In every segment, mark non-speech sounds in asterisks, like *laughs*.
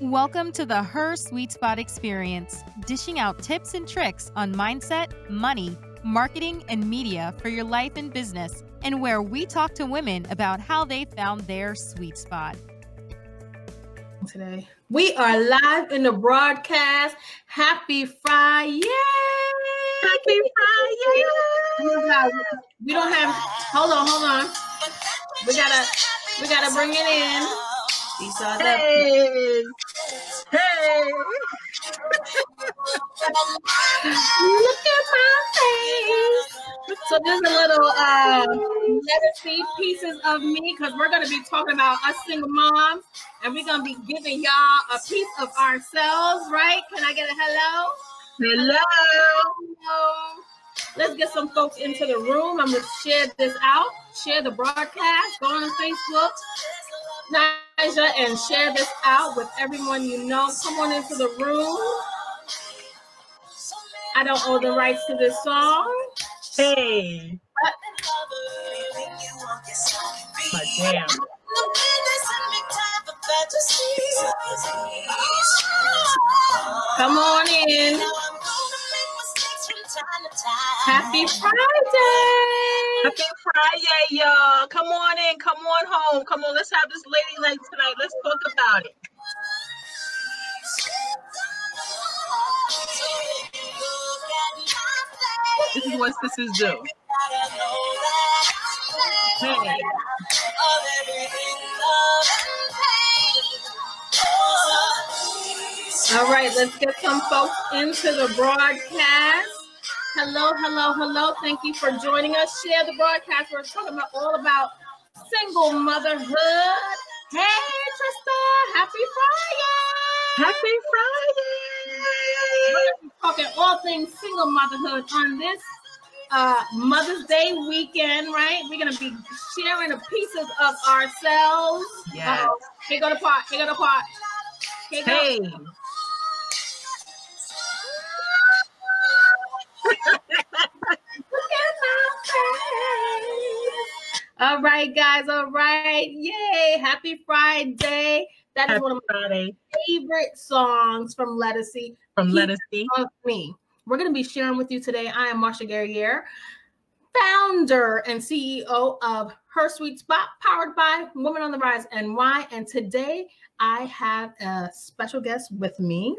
Welcome to the Her Sweet Spot Experience, dishing out tips and tricks on mindset, money, marketing, and media for your life and business, and where we talk to women about how they found their sweet spot. Today, we are live in the broadcast. Happy Friday! Happy Friday! We don't have. Hold on, hold on. We gotta, we gotta bring it in. These are the Hey! Hey! Look at my face. So there's a little uh, legacy pieces of me because we're gonna be talking about us single moms, and we're gonna be giving y'all a piece of ourselves, right? Can I get a hello? Hello! Hello. Let's get some folks into the room. I'm gonna share this out, share the broadcast, go on Facebook, Nija, and share this out with everyone you know. Come on into the room. I don't owe the rights to this song. Hey! My damn. Come on in. Happy Friday. Happy Friday, y'all. Come on in. Come on home. Come on, let's have this lady night tonight. Let's talk about it. This is what sisters do. Hey. All right, let's get some folks into the broadcast. Hello, hello, hello. Thank you for joining us. Share the broadcast. We're talking about all about single motherhood. Hey, Trista, happy Friday. Happy Friday! We're talking all things single motherhood on this uh, Mother's Day weekend, right? We're gonna be sharing the pieces of ourselves. Yes. Uh-oh. Here go the part. Here go the part. Here go. Hey! All right, guys. All right. Yay. Happy Friday. That is Happy one of Friday my favorite songs from Lettucey. from Keep Let Us See. me. We're going to be sharing with you today. I am Marsha Guerriere, founder and CEO of Her Sweet Spot, powered by Women on the Rise NY. And today I have a special guest with me,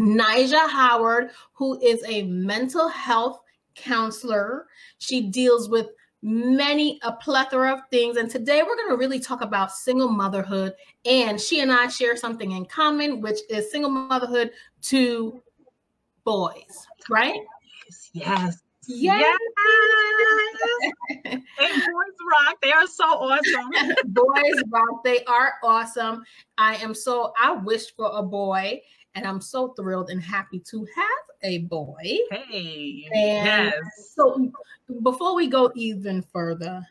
Nija Howard, who is a mental health counselor. She deals with many a plethora of things. And today we're going to really talk about single motherhood. And she and I share something in common which is single motherhood to boys right? Yes. yes, *laughs* And boys rock. They are so awesome. *laughs* boys rock. They are awesome. I am so i wish for a boy and i'm so thrilled and happy to have a boy Hey. And yes. so before we go even further,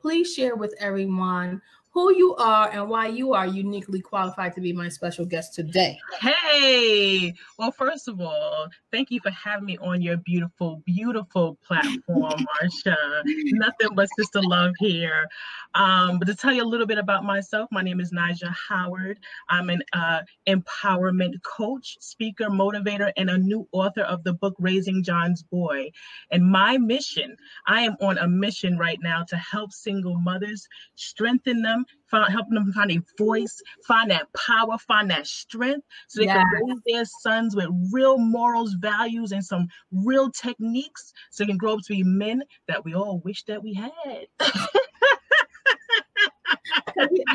please share with everyone who you are and why you are uniquely qualified to be my special guest today. Hey. Well, first of all, thank you for having me on your beautiful, beautiful platform, Marsha. Nothing but sister love here. Um, but to tell you a little bit about myself, my name is Nija Howard. I'm an uh, empowerment coach, speaker, motivator, and a new author of the book Raising John's Boy. And my mission, I am on a mission right now to help single mothers, strengthen them, find, helping them find a voice, find that power, find that strength, so they can raise their sons with real morals, values, and some real techniques, so they can grow up to be men that we all wish that we had.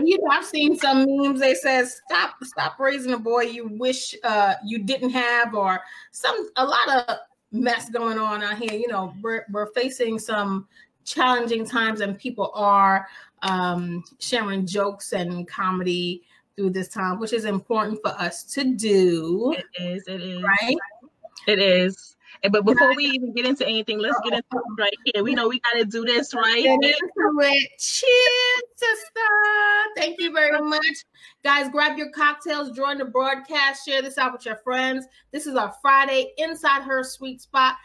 you know, I've seen some memes. They says, "Stop, stop raising a boy you wish uh, you didn't have," or some a lot of mess going on out here. You know, we're we're facing some challenging times, and people are um, sharing jokes and comedy through this time, which is important for us to do, It is, it is, right? it is. But before we even get into anything, let's get into it right here. We know we got to do this right Get into it. Cheers, sister. Thank you very much. Guys, grab your cocktails, join the broadcast, share this out with your friends. This is our Friday Inside Her Sweet Spot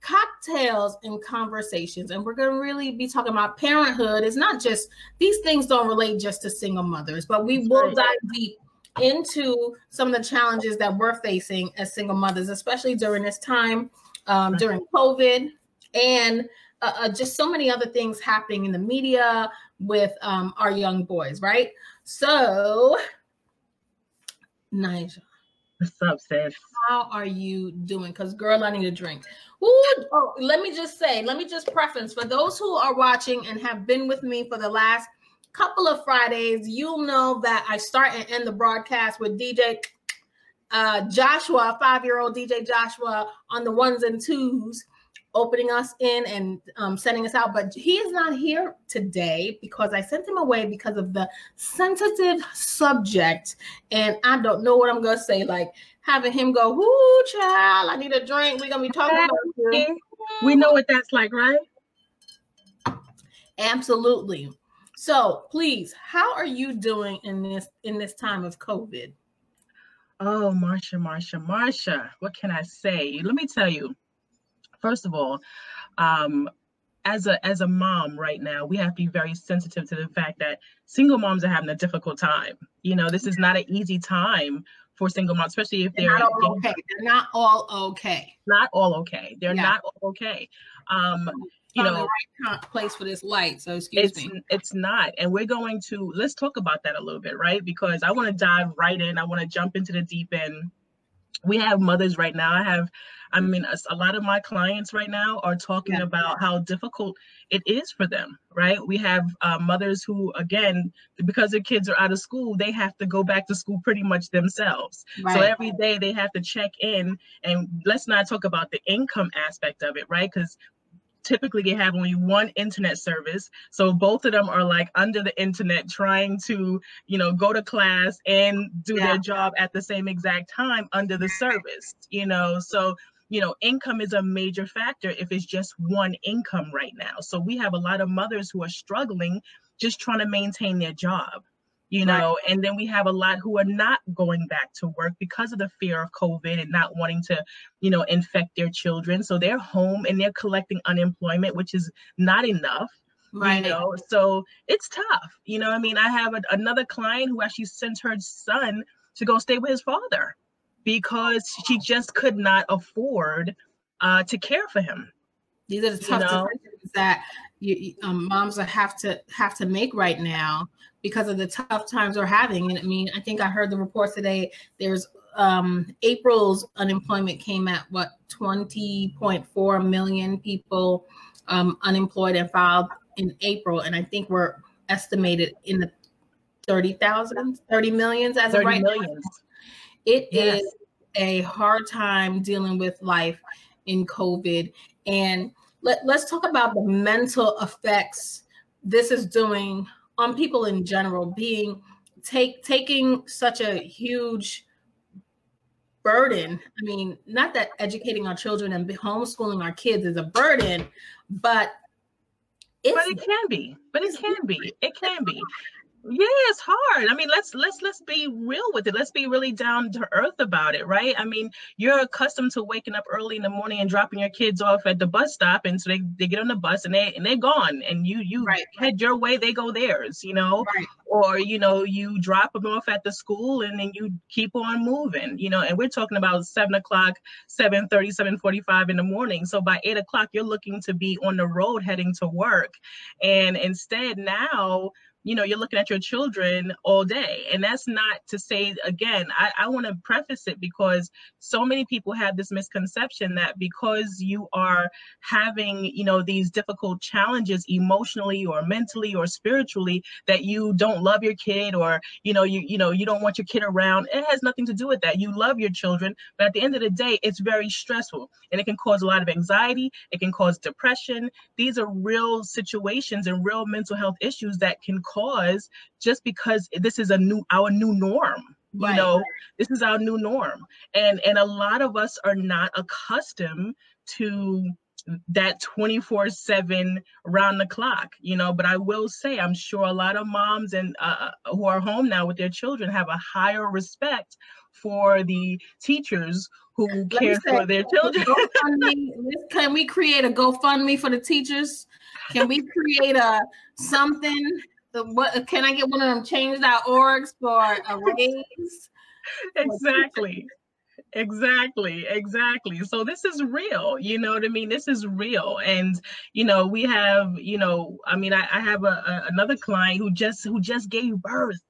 cocktails and conversations. And we're going to really be talking about parenthood. It's not just, these things don't relate just to single mothers, but we will dive deep into some of the challenges that we're facing as single mothers, especially during this time, um, during COVID, and uh, uh, just so many other things happening in the media with um, our young boys, right? So, Nija. What's up, sis? How are you doing? Because, girl, I need a drink. Ooh, oh, let me just say, let me just preference for those who are watching and have been with me for the last couple of Fridays, you'll know that I start and end the broadcast with DJ uh, Joshua, five year old DJ Joshua, on the ones and twos, opening us in and um, sending us out. But he is not here today because I sent him away because of the sensitive subject. And I don't know what I'm going to say. Like having him go, Whoo, child, I need a drink. We're going to be talking about you. We know what that's like, right? Absolutely. So please, how are you doing in this in this time of COVID? Oh, Marsha, Marsha, Marsha, what can I say? Let me tell you. First of all, um, as a as a mom right now, we have to be very sensitive to the fact that single moms are having a difficult time. You know, this is not an easy time for single moms, especially if they're, they're not all okay. They're not all okay. Not all okay. They're yeah. not all okay. Um, you know, the right place for this light. So excuse it's, me. It's not. And we're going to let's talk about that a little bit, right? Because I want to dive right in. I want to jump into the deep end. We have mothers right now. I have, I mean, a, a lot of my clients right now are talking yeah. about how difficult it is for them, right? We have uh, mothers who, again, because their kids are out of school, they have to go back to school pretty much themselves. Right. So every day they have to check in. And let's not talk about the income aspect of it, right? Because typically they have only one internet service. So both of them are like under the internet trying to you know go to class and do yeah. their job at the same exact time under the service you know? So you know income is a major factor if it's just one income right now. So we have a lot of mothers who are struggling just trying to maintain their job you know right. and then we have a lot who are not going back to work because of the fear of covid and not wanting to you know infect their children so they're home and they're collecting unemployment which is not enough right you know so it's tough you know i mean i have a, another client who actually sent her son to go stay with his father because she just could not afford uh, to care for him these are the tough you know? decisions that you, um, moms have to have to make right now because of the tough times we're having. And I mean, I think I heard the report today. There's um, April's unemployment came at what 20.4 million people um, unemployed and filed in April, and I think we're estimated in the 30,000, 30 millions as 30 of right millions. now. It yes. is a hard time dealing with life in COVID. And let, let's talk about the mental effects this is doing on people in general being take taking such a huge burden. I mean not that educating our children and homeschooling our kids is a burden but but it can be but it can be it can be yeah it's hard. I mean let's let's let's be real with it. Let's be really down to earth about it right? I mean you're accustomed to waking up early in the morning and dropping your kids off at the bus stop and so they, they get on the bus and they and they're gone and you you right. head your way they go theirs you know? Right. or you know you drop them off at the school and then you keep on moving you know? And we're talking about seven o'clock 7 30 7 45 in the morning. So by eight o'clock you're looking to be on the road heading to work. And instead now you know you're looking at your children all day. And that's not to say again i, I want to preface it because so many people have this misconception that because you are having you know these difficult challenges emotionally or mentally or spiritually that you don't love your kid or you know you you know you don't want your kid around it has nothing to do with that. You love your children but at the end of the day it's very stressful and it can cause a lot of anxiety. It can cause depression. These are real situations and real mental health issues that can cause just because this is a new our new norm you right. know? This is our new norm. And and a lot of us are not accustomed to that 24 7 round the clock you know? But i will say i'm sure a lot of moms and uh, uh who are home now with their children have a higher respect for the teachers who Let care say, for their children. *laughs* Can we create a gofundme for the teachers? Can we create a something what can I get one of them change.orgs for a raise? *laughs* exactly. Exactly, exactly. So this is real, you know what I mean? This is real. And you know, we have, you know, I mean, I, I have a, a, another client who just who just gave birth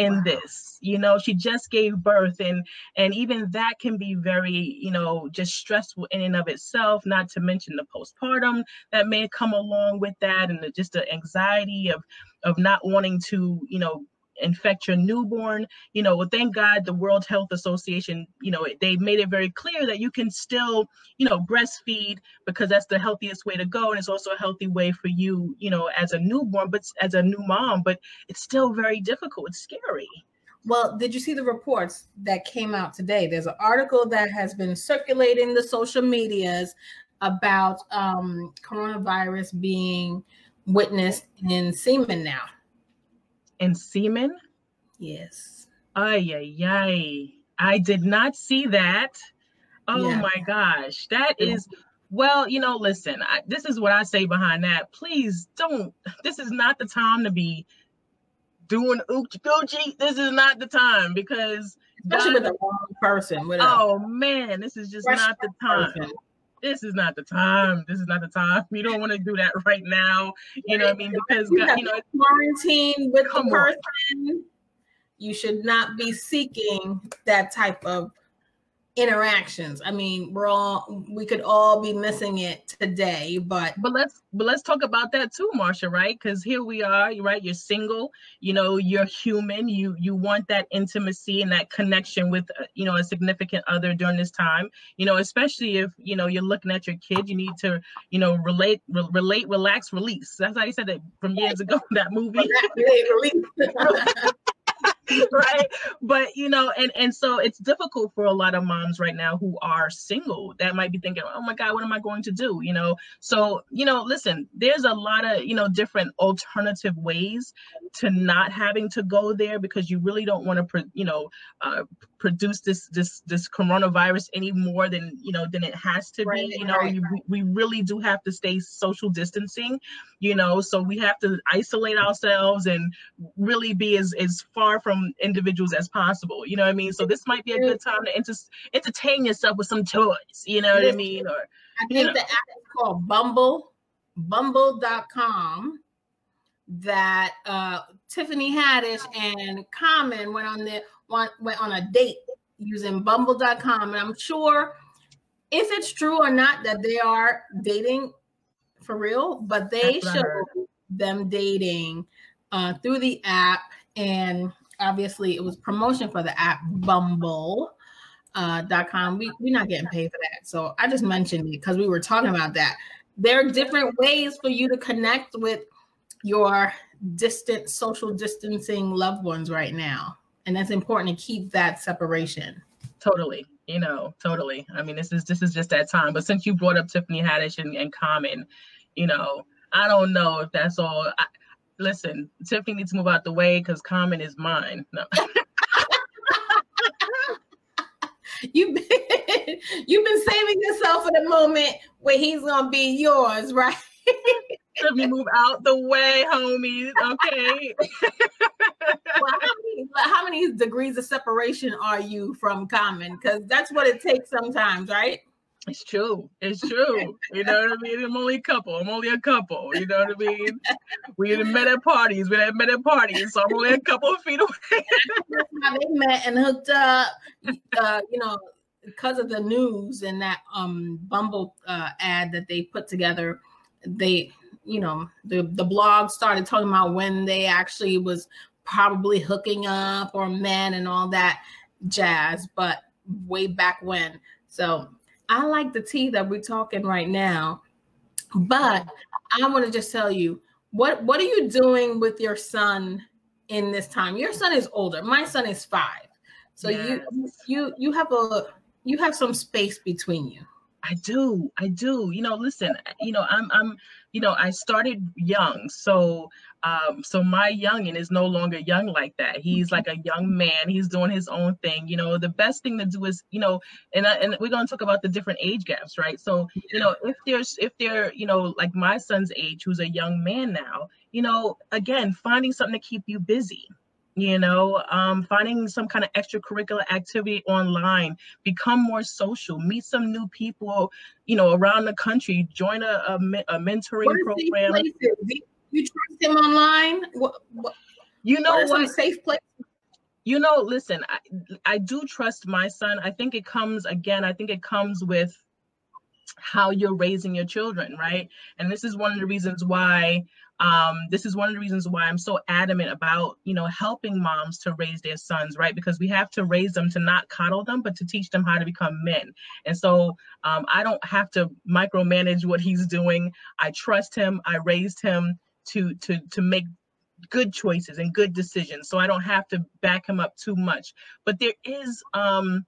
in wow. this you know she just gave birth and and even that can be very you know just stressful in and of itself not to mention the postpartum that may come along with that and the, just the anxiety of of not wanting to you know infect your newborn you know well thank god the world health association you know they made it very clear that you can still you know breastfeed because that's the healthiest way to go and it's also a healthy way for you you know as a newborn but as a new mom but it's still very difficult. It's scary. Well, did you see the reports that came out today? There's an article that has been circulating the social medias about um, coronavirus being witnessed in semen now and semen? Yes. Ay, ay, ay. I did not see that. Oh yeah. my gosh. That is, well, you know, listen, I, this is what I say behind that. Please don't, this is not the time to be doing oochie coochie. This is not the time because. Especially God, with the wrong person. With oh man, this is just not the time. Person this is not the time. This is not the time. You don't want to do that right now. You know what I mean? Because you, you know, quarantine with the person. On. You should not be seeking that type of interactions. I mean, we're all we could all be missing it today, but but let's but let's talk about that too, Marsha, right? Because here we are, right? You're single, you know, you're human. You you want that intimacy and that connection with uh, you know a significant other during this time. You know, especially if you know you're looking at your kid, you need to you know relate, re- relate, relax, release. That's how you said it from years ago. *laughs* That movie. *laughs* *laughs* right? But you know and and so it's difficult for a lot of moms right now who are single that might be thinking oh my god what am i going to do? You know? So you know listen there's a lot of you know different alternative ways to not having to go there because you really don't want to you know uh, produce this this this coronavirus any more than you know than it has to right, be you know? right, you, right. we really do have to stay social distancing you know? So we have to isolate ourselves and really be as as far from individuals as possible you know what i mean? So this might be a good time to enter, entertain yourself with some toys you know what i mean? Or i think know. the app is called bumble bumble.com that uh, Tiffany Haddish and Common went on the went, went on a date using bumble.com and I'm sure if it's true or not that they are dating for real, but they show them dating uh, through the app. And obviously it was promotion for the app Bumble. Uh, dot com. We we're not getting paid for that. So I just mentioned it because we were talking about that. There are different ways for you to connect with your distant social distancing loved ones right now. And that's important to keep that separation. Totally. You know, totally. I mean, this is this is just that time. But since you brought up Tiffany Haddish and, and Common, you know, I don't know if that's all. I, listen, Tiffany needs to move out the way because Common is mine. No. *laughs* *laughs* you've been you've been saving yourself for the moment where he's gonna be yours, right? *laughs* Let me move out the way, homies. Okay. well, how, many, how many degrees of separation are you from common? Because that's what it takes sometimes, right? It's true. It's true. You know what I mean? I'm only a couple. I'm only a couple. You know what I mean? We met at parties. We had met at parties, so I'm only a couple of feet away. how they met and hooked up. Uh, you know, because of the news and that um Bumble uh, ad that they put together, they you know the the blog started talking about when they actually was probably hooking up or men and all that jazz but way back when so i like the tea that we're talking right now but i want to just tell you what what are you doing with your son in this time your son is older my son is five so yes. you you you have a you have some space between you I do. I do. You know, listen, you know, I'm I'm you know, I started young. So um, so my youngin is no longer young like that. He's like a young man. He's doing his own thing. You know, the best thing to do is, you know, and I, and we're gonna talk about the different age gaps, right? So, you know, if there's if they're, you know, like my son's age, who's a young man now, you know, again, finding something to keep you busy you know um, finding some kind of extracurricular activity online become more social meet some new people you know around the country join a, a, a mentoring program you trust him online what, what, you know what, what? safe place you know listen I, I do trust my son i think it comes again i think it comes with how you're raising your children right and this is one of the reasons why um, this is one of the reasons why I'm so adamant about, you know, helping moms to raise their sons, right? Because we have to raise them to not coddle them, but to teach them how to become men. And so um, I don't have to micromanage what he's doing. I trust him. I raised him to to to make good choices and good decisions. So I don't have to back him up too much. But there is um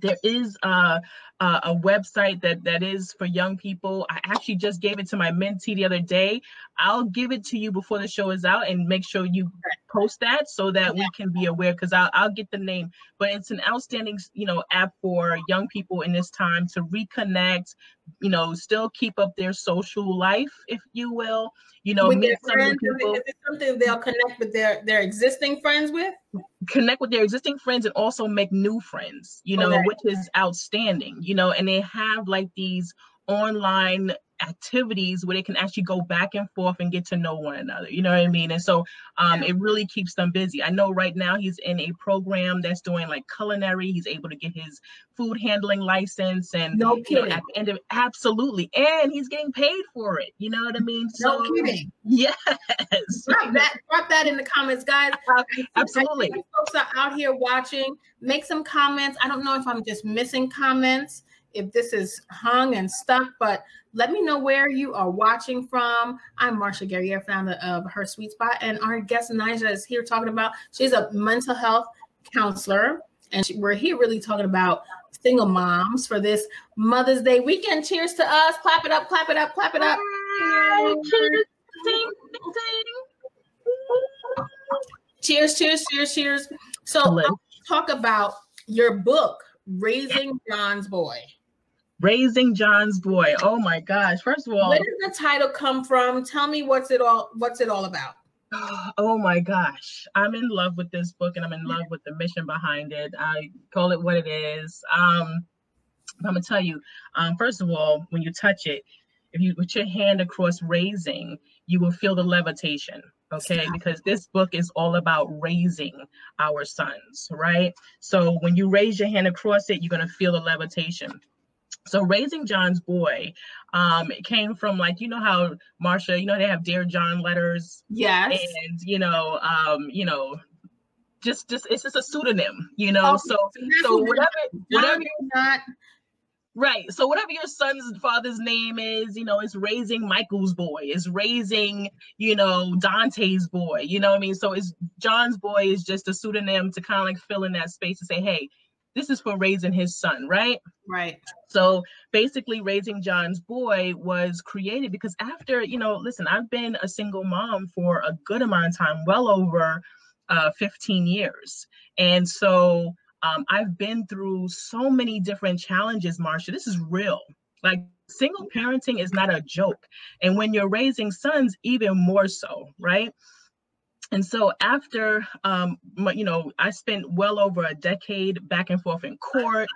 there is uh, uh, a website that that is for young people. I actually just gave it to my mentee the other day. I'll give it to you before the show is out and make sure you post that so that we can be aware because I'll, I'll get the name. But it's an outstanding you know app for young people in this time to reconnect, you know, still keep up their social life, if you will. You know, with meet some friends, people. Is it something they'll connect with their their existing friends with? Connect with their existing friends and also make new friends. You know, okay. which is outstanding. You know, and they have like these online activities where they can actually go back and forth and get to know one another. You know what I mean? And so um, yeah. it really keeps them busy. I know right now he's in a program that's doing like culinary. He's able to get his food handling license and no kidding. Know, at the end of absolutely, and he's getting paid for it. You know what I mean? So, no kidding. Yes. Drop that. Drop that in the comments, guys. *laughs* absolutely. folks are out here watching. Make some comments. I don't know if I'm just missing comments if this is hung and stuck, but let me know where you are watching from. I'm Marsha Guerriere, founder of Her Sweet Spot, and our guest Nija is here talking about. She's a mental health counselor, and she, we're here really talking about single moms for this Mother's Day weekend. Cheers to us! Clap it up! Clap it up! Clap it up! Cheers! Cheers! Cheers! Cheers! So, talk about your book, Raising John's Boy. Raising John's Boy. Oh my gosh. First of all, where does the title come from? Tell me what's it all what's it all about? *sighs* Oh my gosh. I'm in love with this book and I'm in love with the mission behind it. I call it what it is. Um I'm gonna tell you, um, first of all, when you touch it, if you put your hand across raising, you will feel the levitation. Okay, because this book is all about raising our sons, right? So when you raise your hand across it, you're gonna feel the levitation so raising john's boy um it came from like you know how marsha you know they have dear john letters? Yes. And you know um you know just just it's just a pseudonym you know? Oh, so so whatever whatever you're not right so whatever your son's father's name is you know it's raising michael's boy it's raising you know dante's boy you know what i mean? So it's john's boy is just a pseudonym to kind of like fill in that space to say hey this is for raising his son, right? Right. So basically, Raising John's Boy was created because after, you know, listen, I've been a single mom for a good amount of time, well over uh, 15 years. And so um, I've been through so many different challenges, Marsha. This is real. Like, single parenting is not a joke. And when you're raising sons, even more so, right? And so after um you know i spent well over a decade back and forth in court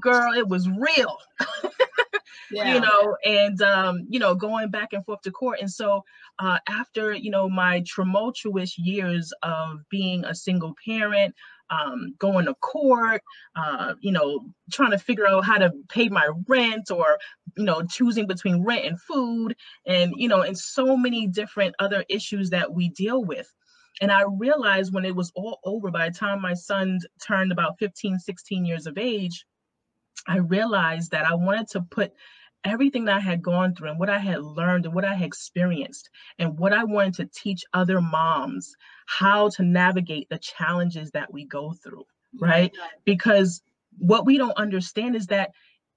girl it was real *laughs* yeah. you know and um you know going back and forth to court and so uh after you know my tumultuous years of being a single parent um, going to court, uh, you know, trying to figure out how to pay my rent or, you know, choosing between rent and food and, you know, and so many different other issues that we deal with. And I realized when it was all over, by the time my son turned about 15, 16 years of age, I realized that I wanted to put everything that I had gone through and what I had learned and what I had experienced and what I wanted to teach other moms how to navigate the challenges that we go through, right? Because what we don't understand is that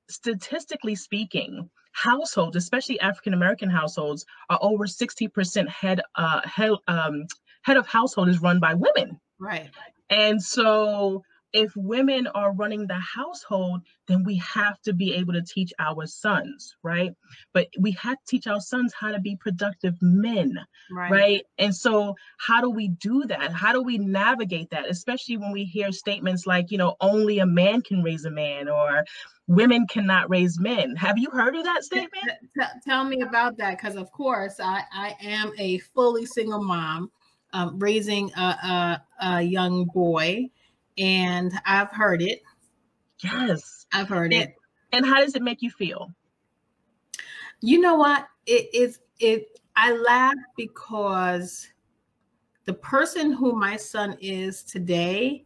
statistically speaking, households, especially African American households, are over 60% head uh head um head of household is run by women. Right. And so if women are running the household, then we have to be able to teach our sons, right? But we have to teach our sons how to be productive men, right? right? And so, how do we do that? How do we navigate that? Especially when we hear statements like, you know, only a man can raise a man or women cannot raise men. Have you heard of that statement? Tell me about that, because of course I, I am a fully single mom, um, raising a, a, a young boy and I've heard it. Yes, I've heard and, it. And how does it make you feel? You know what? It is it. I laugh because the person who my son is today,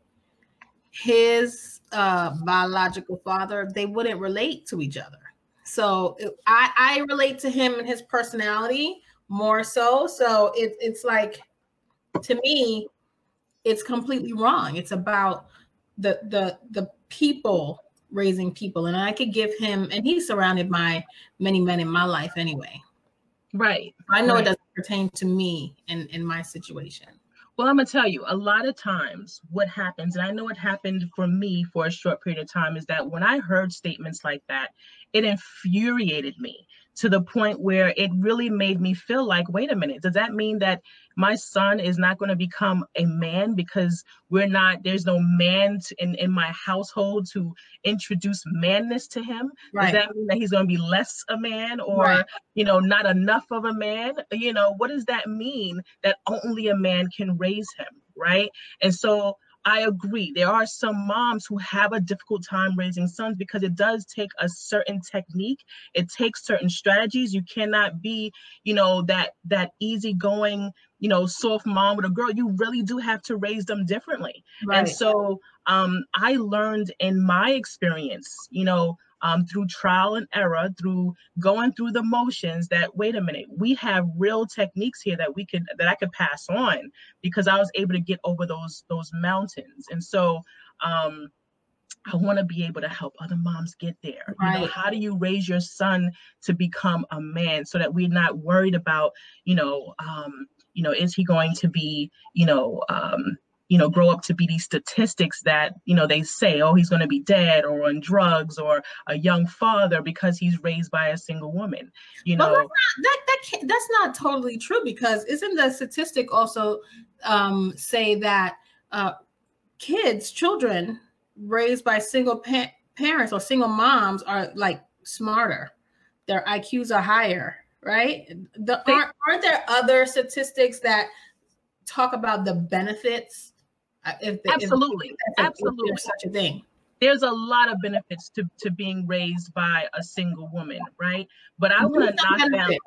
his uh, biological father, they wouldn't relate to each other. So I, I relate to him and his personality more so. So it, it's like to me, it's completely wrong. It's about the the the people raising people, and I could give him, and he's surrounded by many men in my life anyway. Right. I know right. it doesn't pertain to me in in my situation. Well, I'm gonna tell you, a lot of times what happens, and I know it happened for me for a short period of time, is that when I heard statements like that, it infuriated me to the point where it really made me feel like, wait a minute, does that mean that my son is not going to become a man because we're not, there's no man in, in my household to introduce manness to him? Right. Does that mean that he's going to be less a man or, right. you know, not enough of a man? You know, what does that mean that only a man can raise him? Right. And so I agree. There are some moms who have a difficult time raising sons because it does take a certain technique. It takes certain strategies. You cannot be, you know, that that easygoing, you know, soft mom with a girl. You really do have to raise them differently. Right. And so um, I learned in my experience, you know, um, through trial and error, through going through the motions that wait a minute, we have real techniques here that we could that I could pass on because I was able to get over those those mountains. And so um I want to be able to help other moms get there. Right. You know, how do you raise your son to become a man so that we're not worried about, you know, um, you know, is he going to be, you know, um, you know grow up to be these statistics that you know they say oh he's going to be dead or on drugs or a young father because he's raised by a single woman you know? well, that's not, that that that's not totally true because isn't the statistic also um, say that uh, kids children raised by single pa- parents or single moms are like smarter. Their iqs are higher right the, aren't, aren't there other statistics that talk about the benefits uh, if the, absolutely, if, absolutely, if such a thing. There's a lot of benefits to to being raised by a single woman, right? But I want to knock benefits? down,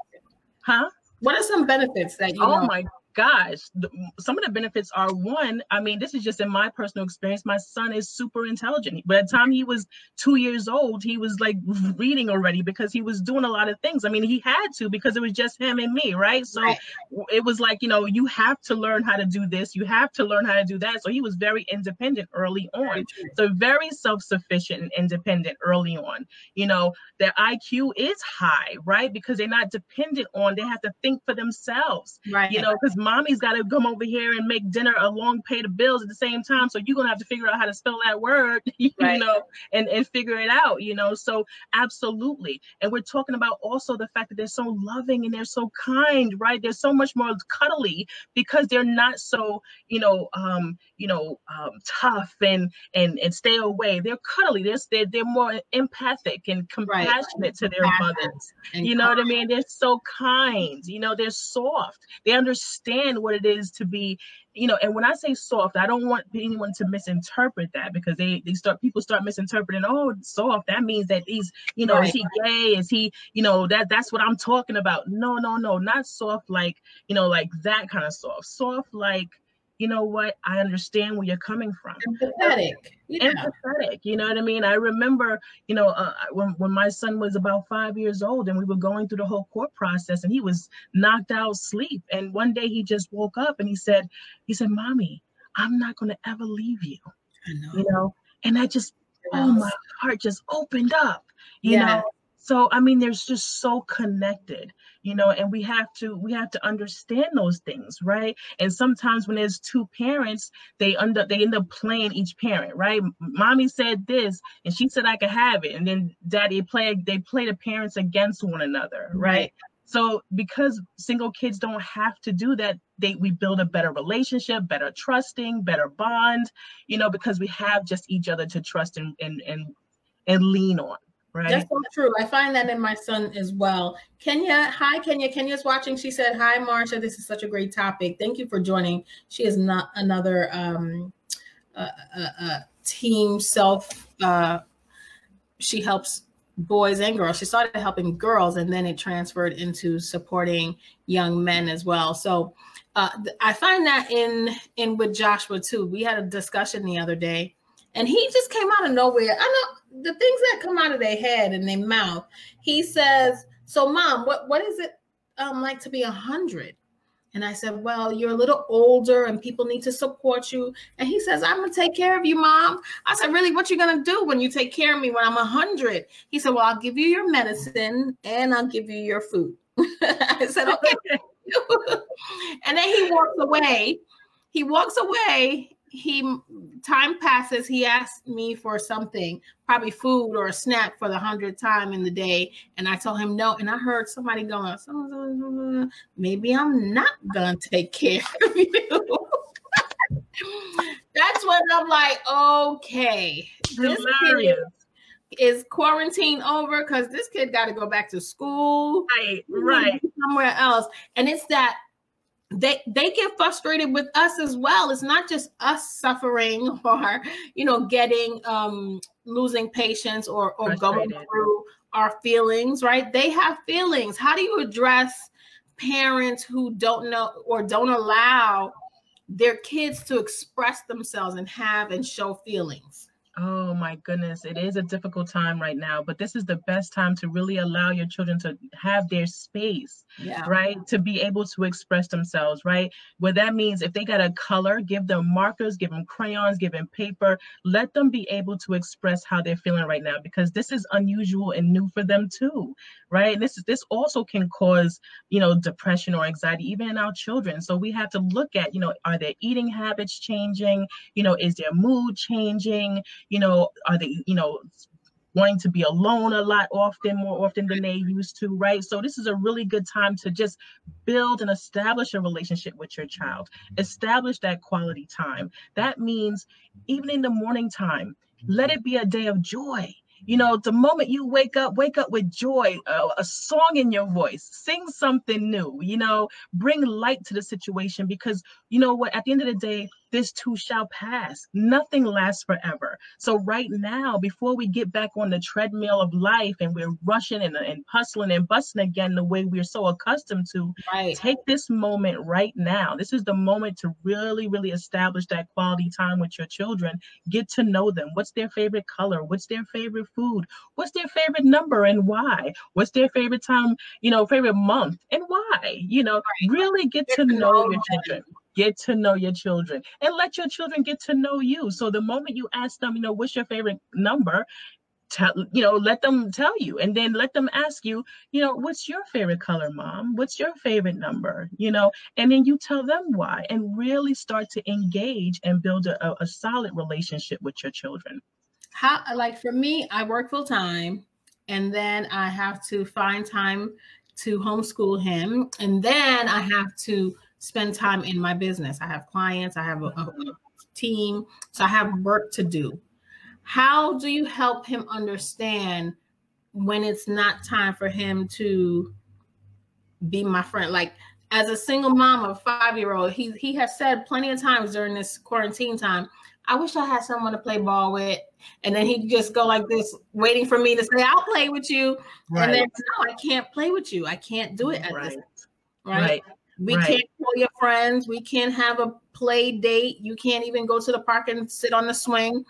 huh? What are some benefits that you? Oh know? my gosh, the, some of the benefits are one, I mean, this is just in my personal experience. My son is super intelligent. By the time he was two years old, he was like *laughs* reading already because he was doing a lot of things. I mean, he had to because it was just him and me, right? So right. it was like, you know, you have to learn how to do this, you have to learn how to do that. So he was very independent early on. So very self sufficient and independent early on. You know, their IQ is high, right? Because they're not dependent on, they have to think for themselves, right? You know, because mommy's got to come over here and make dinner along pay the bills at the same time. So you're gonna have to figure out how to spell that word *laughs* you right. know and and figure it out you know. So absolutely. And we're talking about also the fact that they're so loving and they're so kind right? They're so much more cuddly because they're not so you know um you know um tough and and and stay away. They're cuddly. They're they're, they're more empathic and compassionate right. to their mothers. you know kind. what i mean? They're so kind. You know they're soft. They understand understand what it is to be you know and when i say soft i don't want anyone to misinterpret that because they they start people start misinterpreting oh soft that means that he's you know right. is he gay? Is he you know that that's what i'm talking about. No no no not soft like you know like that kind of soft. Soft like you know what? I understand where you're coming from. Empathetic. Yeah. Empathetic. You know what I mean? I remember, you know, uh, when, when my son was about five years old and we were going through the whole court process and he was knocked out sleep. And one day he just woke up and he said, he said, mommy, I'm not going to ever leave you. Know. You know, and I just, oh, my heart just opened up you yeah. know so i mean there's just so connected you know and we have to we have to understand those things right and sometimes when there's two parents they end up they end up playing each parent right mommy said this and she said i could have it and then daddy play they play the parents against one another right, right. So because single kids don't have to do that, they we build a better relationship, better trusting, better bond, you know, because we have just each other to trust and and and, and lean on. Right. That's so true. I find that in my son as well. Kenya, hi Kenya. Kenya's watching. She said, "Hi Marsha. This is such a great topic. Thank you for joining." She is not another um, uh, uh, uh, team self. Uh, she helps boys and girls. She started helping girls, and then it transferred into supporting young men as well. So uh, I find that in in with Joshua too. We had a discussion the other day, and he just came out of nowhere. I know the things that come out of their head and their mouth. He says, "So, mom, what what is it um, like to be a hundred? And I said, Well, you're a little older and people need to support you. And he says, I'm gonna take care of you, mom. I said, Really, what you gonna do when you take care of me when I'm a hundred? He said, Well, I'll give you your medicine and I'll give you your food. *laughs* I said, Okay. *laughs* and then he walks away. He walks away he time passes he asked me for something probably food or a snack for the hundredth time in the day. And i told him no. And i heard somebody going maybe i'm not gonna take care of you. *laughs* That's when i'm like okay this kid is quarantine over because this kid got to go back to school. Right right. somewhere else. And it's that they they get frustrated with us as well. It's not just us suffering *laughs* or you know getting um losing patience or or going through our feelings right? They have feelings. How do you address parents who don't know or don't allow their kids to express themselves and have and show feelings Oh my goodness, it is a difficult time right now, but this is the best time to really allow your children to have their space, yeah. right? To be able to express themselves, right? What that means, if they got a color, give them markers, give them crayons, give them paper, let them be able to express how they're feeling right now because this is unusual and new for them too, right? This is this also can cause, you know, depression or anxiety even in our children. So we have to look at, you know, are their eating habits changing? You know, is their mood changing? you know, are they, you know, wanting to be alone a lot often, more often than they used to, right? So this is a really good time to just build and establish a relationship with your child. Establish that quality time. That means even in the morning time, let it be a day of joy you know, the moment you wake up, wake up with joy, a, a song in your voice, sing something new, you know, bring light to the situation because you know what, at the end of the day, this too shall pass. Nothing lasts forever. So, right now, before we get back on the treadmill of life and we're rushing and, and hustling and busting again the way we're so accustomed to, right. take this moment right now. This is the moment to really, really establish that quality time with your children. Get to know them. What's their favorite color? What's their favorite food? What's their favorite number and why? What's their favorite time, you know, favorite month and why? You know, right. really get, to know your children get to know your children and let your children get to know you. So the moment you ask them, you know, what's your favorite number? Tell, you know, let them tell you and then let them ask you, you know, what's your favorite color, mom? What's your favorite number? You know, and then you tell them why and really start to engage and build a, a solid relationship with your children. How, like for me, I work full time and then I have to find time to homeschool him. And then I have to spend time in my business. I have clients, I have a, a team, so I have work to do. How do you help him understand when it's not time for him to be my friend? Like as a single mom of a five year old, he he has said plenty of times during this quarantine time, I wish I had someone to play ball with. And then he'd just go like this, waiting for me to say, I'll play with you. Right. And then no, I can't play with you. I can't do it at right. this. Right. right. We right. can't call your friends. We can't have a play date. You can't even go to the park and sit on the swing.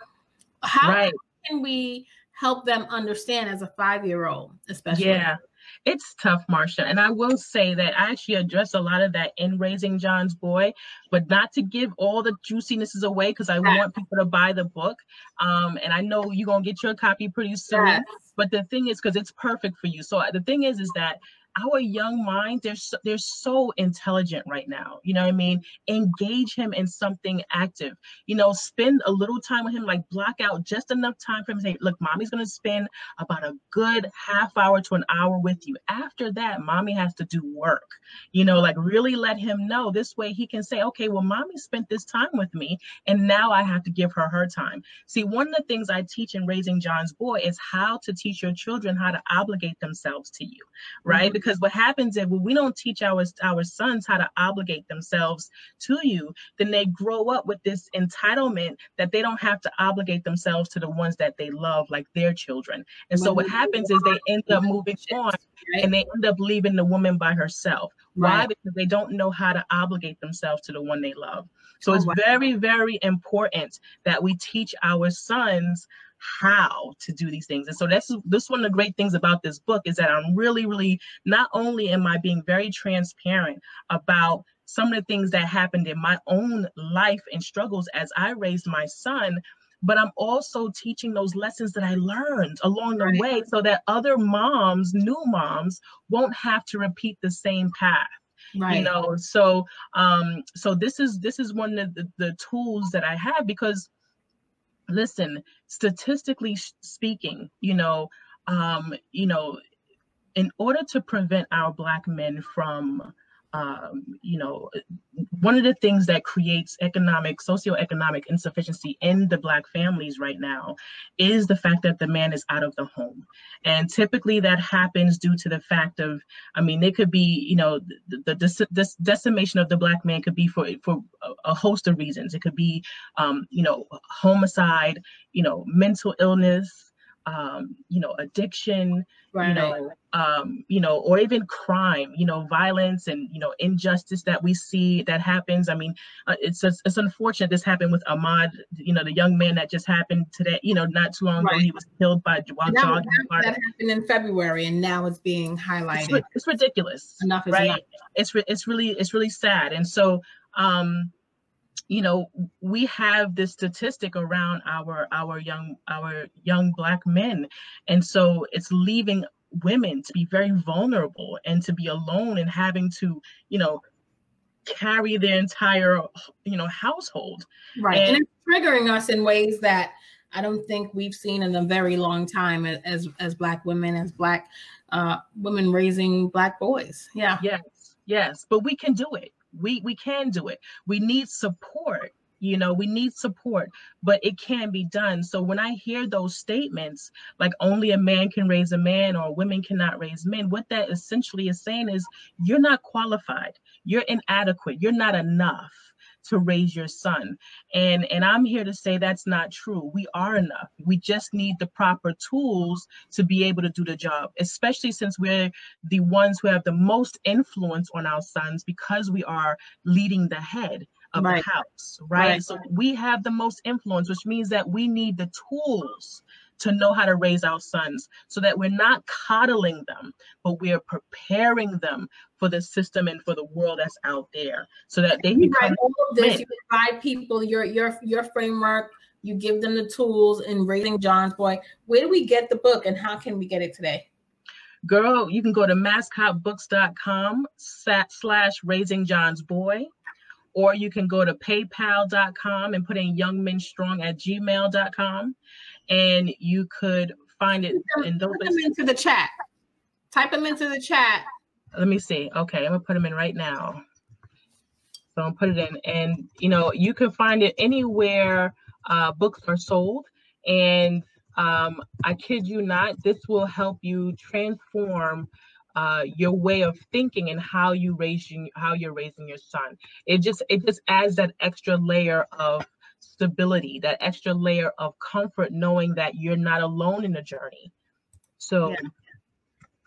How right. can we help them understand as a five year old, especially? Yeah. It's tough, Marsha. And I will say that I actually address a lot of that in Raising John's Boy, but not to give all the juicinesses away because I yes. want people to buy the book. Um, and I know you're going to get your copy pretty soon. Yes. But the thing is, because it's perfect for you. So the thing is, is that our young mind they're so, they're so intelligent right now you know what i mean? Engage him in something active you know spend a little time with him like block out just enough time for him to say look mommy's going to spend about a good half hour to an hour with you. After that mommy has to do work you know like really let him know this way he can say okay well mommy spent this time with me and now i have to give her her time. See one of the things i teach in raising john's boy is how to teach your children how to obligate themselves to you right? Mm-hmm. Because what happens is when we don't teach our our sons how to obligate themselves to you then they grow up with this entitlement that they don't have to obligate themselves to the ones that they love like their children and so what happens is they end up moving on and they end up leaving the woman by herself why right. because they don't know how to obligate themselves to the one they love so oh, it's wow. very very important that we teach our sons how to do these things. And so that's this one of the great things about this book is that I'm really, really not only am I being very transparent about some of the things that happened in my own life and struggles as I raised my son, but I'm also teaching those lessons that I learned along the way so that other moms, new moms, won't have to repeat the same path right. you know? So um so this is this is one of the, the tools that i have because listen, statistically speaking, you know, um, you know, in order to prevent our black men from um, you know, one of the things that creates economic, socioeconomic insufficiency in the Black families right now is the fact that the man is out of the home. And typically that happens due to the fact of, I mean, it could be, you know, the, the, decimation of the Black man could be for, for a host of reasons. It could be, um, you know, homicide, you know, mental illness, um, you know, addiction, right. you know, um, you know, or even crime, you know, violence and you know injustice that we see that happens. I mean, uh, it's it's unfortunate this happened with Ahmaud, you know, the young man that just happened today. You know, not too long right. ago, he was killed by while that, jogging. That, that happened in February, and now it's being highlighted. It's, it's ridiculous. Enough is right? enough. It's it's really it's really sad, and so. um you know we have this statistic around our our young our young black men. And so it's leaving women to be very vulnerable and to be alone and having to you know carry their entire you know household. Right. And, and it's triggering us in ways that i don't think we've seen in a very long time as as black women as black uh women raising black boys. Yeah. Yes yes. But we can do it we we can do it. We need support you know we need support but it can be done. So when i hear those statements like only a man can raise a man or women cannot raise men what that essentially is saying is you're not qualified. You're inadequate. You're not enough to raise your son and and i'm here to say that's not true we are enough we just need the proper tools to be able to do the job especially since we're the ones who have the most influence on our sons because we are leading the head of right. the house right? right so we have the most influence which means that we need the tools to know how to raise our sons so that we're not coddling them, but we're preparing them for the system and for the world that's out there so that they you become all of this, you provide people your your your framework, you give them the tools in raising John's boy. Where do we get the book and how can we get it today? Girl, you can go to mascotbooks.com slash raising John's boy or you can go to paypal.com and put in youngmenstrong at gmail.com and you could find it in those. Put them into the chat. Type them into the chat. Let me see. Okay, I'm gonna put them in right now. So I'm put it in, and you know you can find it anywhere uh, books are sold. And um, I kid you not, this will help you transform uh, your way of thinking and how you raising how you're raising your son. It just it just adds that extra layer of stability, that extra layer of comfort, knowing that you're not alone in the journey. So, yeah.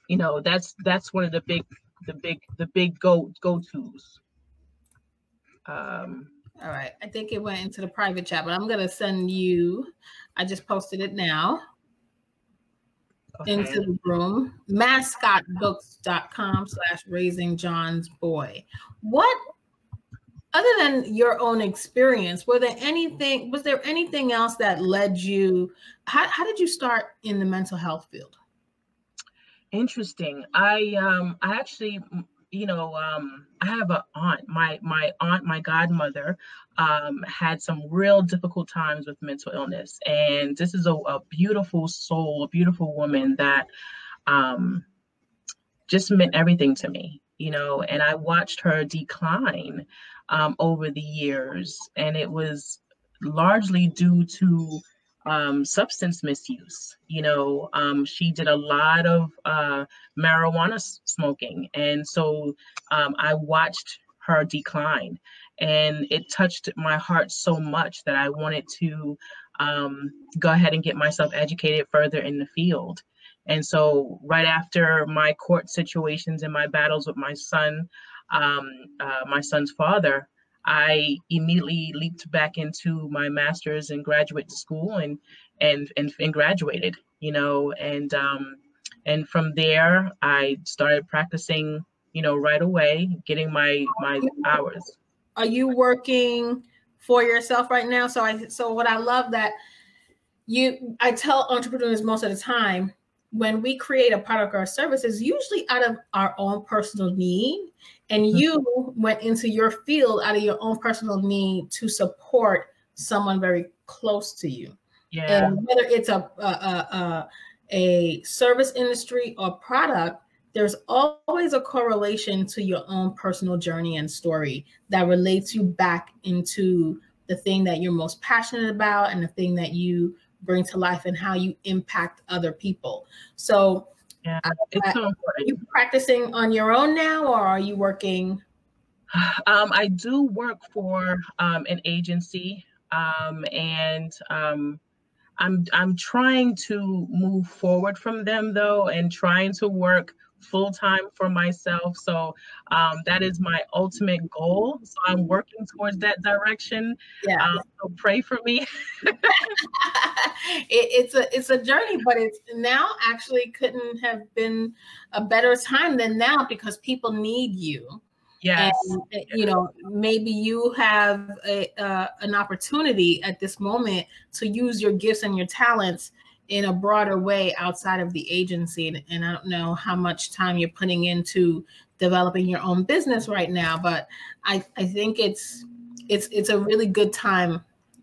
you know, that's that's one of the big, the big, the big go go tos. Um, All right, I think it went into the private chat, but I'm gonna send you. I just posted it now. into the room. Mascotbooks.com slash raising John's boy. What other than your own experience, were there anything, was there anything else that led you? How, how did you start in the mental health field? Interesting. I um I actually you know um I have a aunt my my aunt my godmother um had some real difficult times with mental illness and this is a, a beautiful soul a beautiful woman that um just meant everything to me you know and I watched her decline um over the years and it was largely due to um, substance misuse. You know, um, she did a lot of uh, marijuana smoking. And so um, I watched her decline. And it touched my heart so much that I wanted to um, go ahead and get myself educated further in the field. And so, right after my court situations and my battles with my son, um, uh, my son's father, I immediately leaped back into my master's and graduate school and and and, and graduated, you know, and um, and from there I started practicing, you know, right away, getting my my hours. Are you working for yourself right now? So I so what I love that you I tell entrepreneurs most of the time when we create a product or a service is usually out of our own personal need. And mm-hmm. you went into your field out of your own personal need to support someone very close to you. Yeah. And whether it's a a, a, a service industry or product there's always a correlation to your own personal journey and story that relates you back into the thing that you're most passionate about and the thing that you bring to life and how you impact other people. So, yeah, it's so. Are you practicing on your own now, or are you working? Um, I do work for um, an agency, um, and um, I'm I'm trying to move forward from them though, and trying to work full time for myself. So um, that is my ultimate goal. So I'm working towards that direction. Yeah. Um, so pray for me. *laughs* it, it's a it's a journey, but it's now actually couldn't have been a better time than now because people need you. Yes. And, you know, maybe you have a, uh, an opportunity at this moment to use your gifts and your talents in a broader way outside of the agency. And I don't know how much time you're putting into developing your own business right now, but I, I think it's it's it's a really good time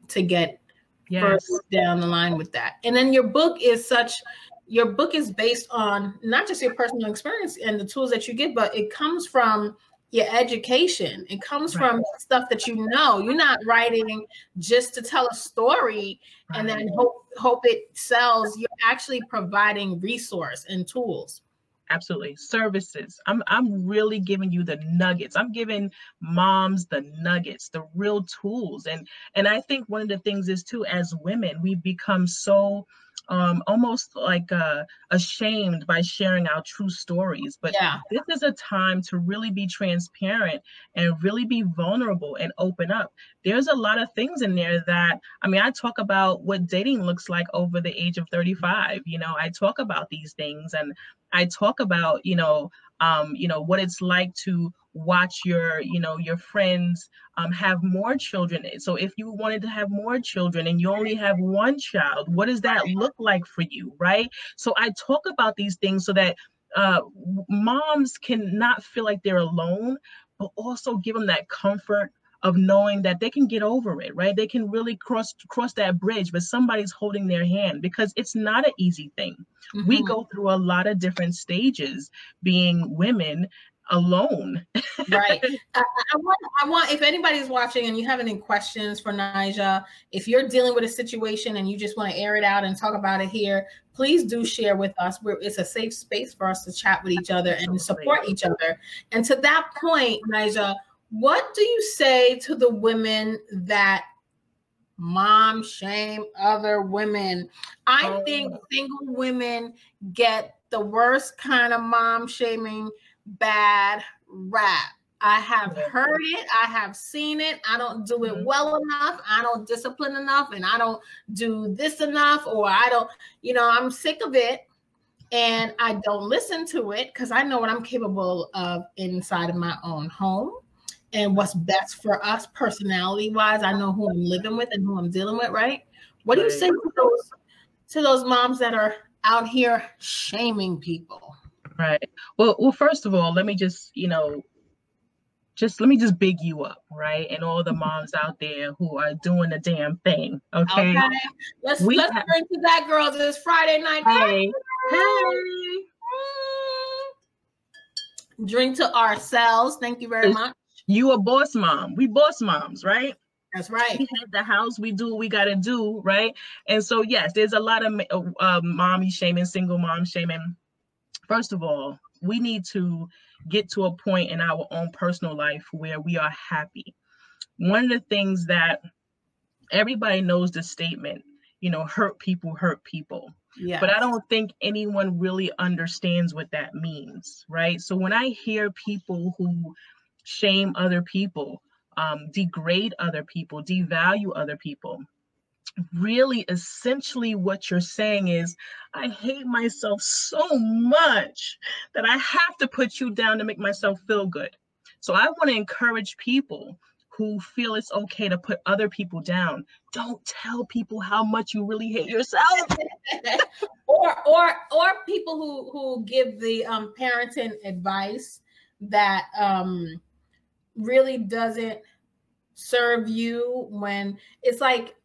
to get yes. further down the line with that. And then your book is such your book is based on not just your personal experience and the tools that you get, but it comes from your education. It comes right. from stuff that you know. You're not writing just to tell a story right. and then hope hope it sells. You're actually providing resource and tools. Absolutely. Services. I'm I'm really giving you the nuggets. I'm giving moms the nuggets, the real tools. And and I think one of the things is too as women, we've become so um, almost like uh, ashamed by sharing our true stories. But yeah. this is a time to really be transparent and really be vulnerable and open up. There's a lot of things in there that, I mean, I talk about what dating looks like over the age of 35. You know, I talk about these things and I talk about, you know, um, you know, what it's like to watch your you know your friends um, have more children. So if you wanted to have more children and you only have one child what does that look like for you right? So i talk about these things so that uh, moms can not feel like they're alone but also give them that comfort of knowing that they can get over it right they can really cross cross that bridge but somebody's holding their hand because it's not an easy thing mm-hmm. we go through a lot of different stages being women alone. right. *laughs* I, I, want, I want, if anybody's watching and you have any questions for Nija, if you're dealing with a situation and you just want to air it out and talk about it here, please do share with us. We're, it's a safe space for us to chat with each other and support each other. And to that point, Nija, what do you say to the women that mom shame other women? I oh. think single women get the worst kind of mom shaming bad rap. I have heard it. I have seen it. I don't do it mm-hmm. well enough. I don't discipline enough. And I don't do this enough. Or I don't, you know, I'm sick of it. and I don't listen to it because I know what I'm capable of inside of my own home and what's best for us personality wise. I know who I'm living with and who I'm dealing with, right? What do you say to those to those moms that are out here shaming people? Right. Well, well, first of all, let me just, you know, just let me just big you up, right? And all the *laughs* moms out there who are doing the damn thing. Okay. okay. Let's we let's have, bring to that girls. It's Friday night. Hey. Hey. Drink to ourselves. Thank you very much. You a boss mom. We boss moms, right? That's right. We have the house. We do what we got to do, right? And so, yes, there's a lot of uh, mommy shaming, single mom shaming. First of all, we need to get to a point in our own personal life where we are happy. One of the things that everybody knows the statement, you know, hurt people hurt people. Yes. But I don't think anyone really understands what that means, right? So when I hear people who shame other people, um, degrade other people, devalue other people, really essentially what you're saying is i hate myself so much that i have to put you down to make myself feel good. So i want to encourage people who feel it's okay to put other people down. Don't tell people how much you really hate yourself. *laughs* Or or or people who who give the um parenting advice that um really doesn't serve you when it's like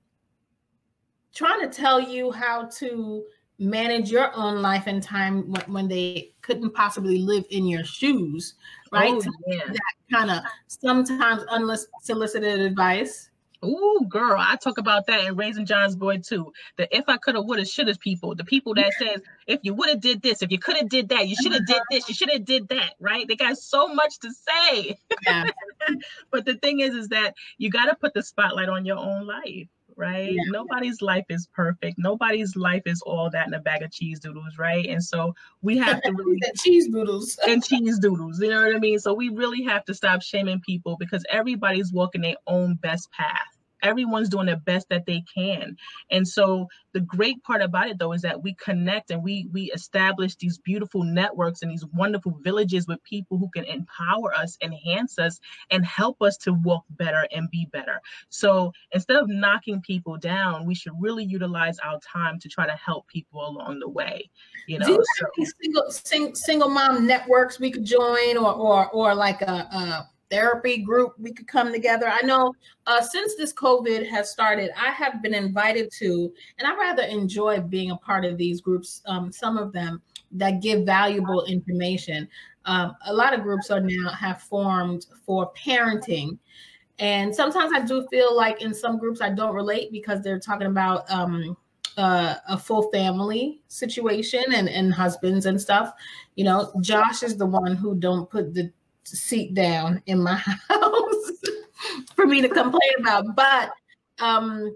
trying to tell you how to manage your own life and time when, when they couldn't possibly live in your shoes, right? Oh, yeah. That kind of sometimes unsolicited advice. Ooh, girl, I talk about that in Raising John's Boy too. The if I could have, would have, should have people. The people that says if you would have did this, if you could have did that, you should have did this, you should have did that. Right? They got so much to say. Yeah. *laughs* but the thing is, is that you got to put the spotlight on your own life right? Yeah. Nobody's life is perfect. Nobody's life is all that in a bag of cheese doodles, right? And so we have to really *laughs* cheese doodles *laughs* and cheese doodles. You know what I mean? So we really have to stop shaming people because everybody's walking their own best path everyone's doing the best that they can. And so the great part about it though is that we connect and we we establish these beautiful networks and these wonderful villages with people who can empower us enhance us and help us to walk better and be better. So instead of knocking people down we should really utilize our time to try to help people along the way you know Do you so, single sing, single mom networks we could join or or or like a, a therapy group we could come together. I know uh, since this COVID has started, I have been invited to, and I rather enjoy being a part of these groups. Um, some of them that give valuable information. Um, a lot of groups are now have formed for parenting. And sometimes I do feel like in some groups I don't relate because they're talking about um, uh, a full family situation and, and husbands and stuff. You know, Josh is the one who don't put the seat down in my *laughs* house for me to complain about. But um,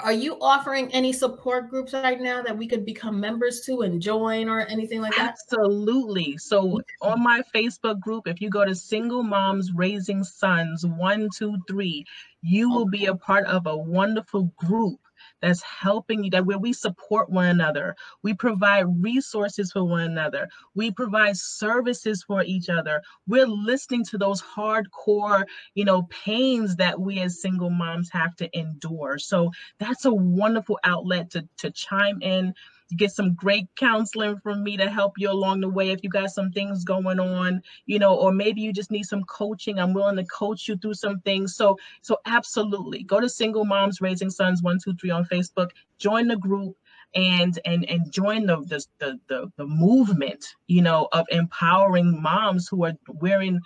are you offering any support groups right now that we could become members to and join or anything like that? Absolutely. So on my Facebook group, if you go to Single Moms Raising Sons one, two, three, you will be a part of a wonderful group that's helping you, that where we support one another, we provide resources for one another, we provide services for each other. We're listening to those hardcore, you know, pains that we as single moms have to endure. So that's a wonderful outlet to to chime in get some great counseling from me to help you along the way if you got some things going on you know or maybe you just need some coaching. I'm willing to coach you through some things. So so absolutely go to single moms raising sons one two three on facebook join the group and and and join the the the the, the movement you know of empowering moms who are wearing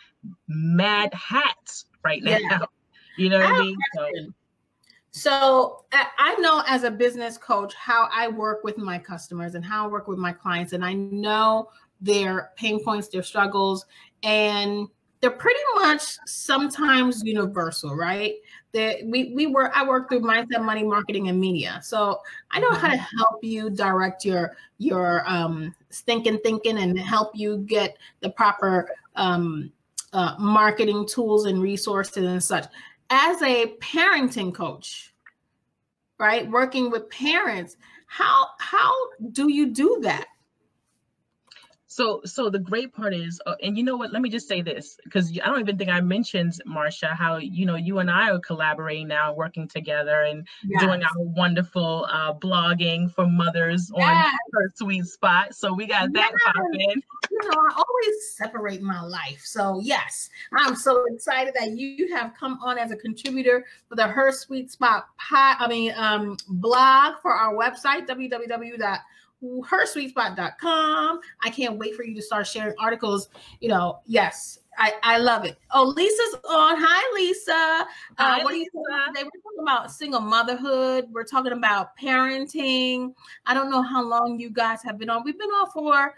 mad hats right now. Yeah. you know what i mean? So, so I know as a business coach how I work with my customers and how I work with my clients, and I know their pain points, their struggles, and they're pretty much sometimes universal, right? That we we work I work through mindset, money, marketing, and media. So I know how to mm-hmm. help you direct your your um stinking thinking and help you get the proper um uh, marketing tools and resources and such as a parenting coach, right, working with parents, how how do you do that? So, so the great part is, uh, and you know what? Let me just say this, because I don't even think I mentioned Marsha how you know you and I are collaborating now, working together, and yes. doing our wonderful uh, blogging for mothers yes. on her sweet spot. So we got that yes. popping. You know, I always separate my life. So yes, I'm so excited that you have come on as a contributor for the Her Sweet Spot pie. I mean, um, blog for our website www hersweetspot.com. I can't wait for you to start sharing articles. You know, yes, I, I love it. Oh, Lisa's on. Hi, Lisa. Uh, Hi, what Lisa. are you today? We're talking about single motherhood. We're talking about parenting. I don't know how long you guys have been on. We've been on for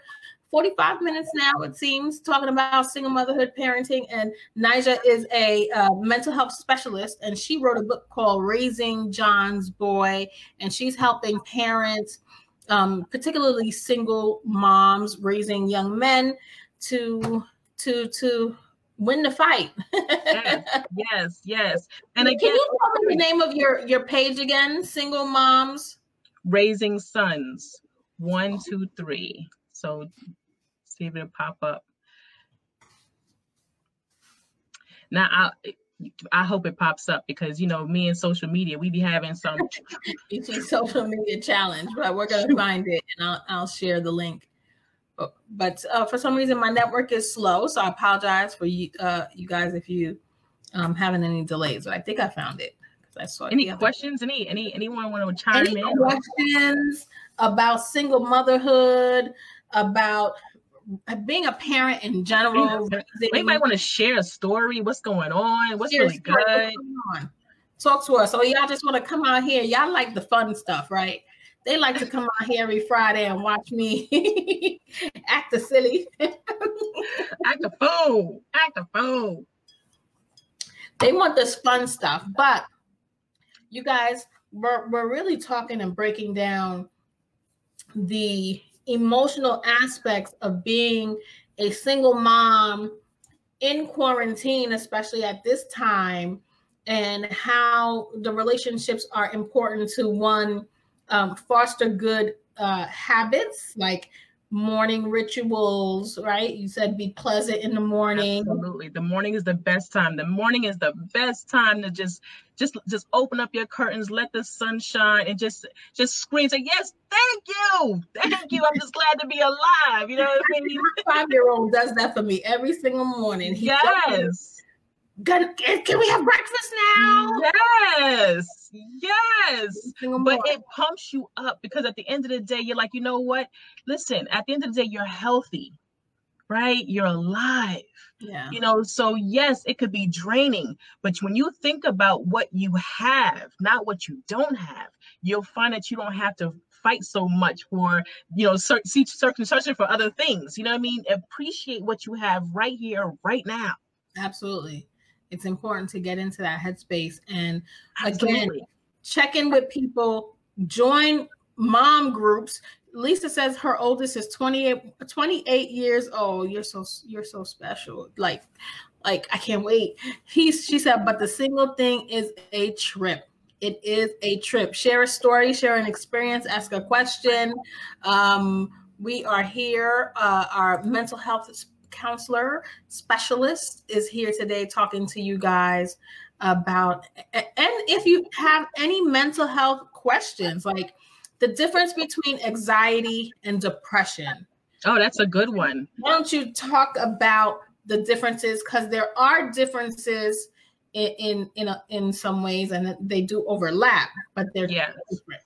45 minutes now, it seems, talking about single motherhood parenting. And Nija is a uh, mental health specialist, and she wrote a book called Raising John's Boy, and she's helping parents um, particularly single moms raising young men to to to win the fight. yes, yes, yes. And again, can you tell me the name of your your page again? Single moms raising sons. One, two, three. So see if it'll pop up. Now, I, I hope it pops up because you know me and social media, we be having some *laughs* social media challenge, but we're gonna find it and I'll I'll share the link. But, but uh, for some reason, my network is slow, so I apologize for you uh, you guys if you um, having any delays. But I think I found it because I saw. Any questions? Any any anyone want to chime any in? Questions about single motherhood? About being a parent in general. They might want to share a story. What's going on? What's really good? Talk to us. So y'all just want to come out here. Y'all like the fun stuff, right? They like to come out here every Friday and watch me *laughs* act a silly. *laughs* act a fool. Act a fool. They want this fun stuff, but you guys, we're, we're really talking and breaking down the emotional aspects of being a single mom in quarantine, especially at this time, and how the relationships are important to one um, foster good uh, habits like morning rituals, right? You said be pleasant in the morning. Absolutely. The morning is the best time. The morning is the best time to just just just open up your curtains, let the sun shine and just just scream say, Yes, thank you. Thank you. I'm just glad to be alive. You know what I mean? *laughs* Five-year-old does that for me every single morning. He yes. Can, can we have breakfast now? Yes, yes. But it pumps you up because at the end of the day, you're like, you know what? Listen, at the end of the day, you're healthy, right? You're alive. Yeah. You know, so yes, it could be draining, but when you think about what you have, not what you don't have, you'll find that you don't have to fight so much for, you know, search, searching for other things. You know what I mean? Appreciate what you have right here, right now. Absolutely it's important to get into that headspace. And again check in with people join mom groups. Lisa says her oldest is 28 28 years old. You're so you're so special. Like like i can't wait. He's she said but the single thing is a trip. It is a trip. Share a story share an experience ask a question. Um, we are here. Uh, our mental health counselor specialist is here today talking to you guys about and if you have any mental health questions like the difference between anxiety and depression. Oh that's a good one. Why don't you talk about the differences? Because there are differences in in in, a, in some ways and they do overlap but they're yeah. different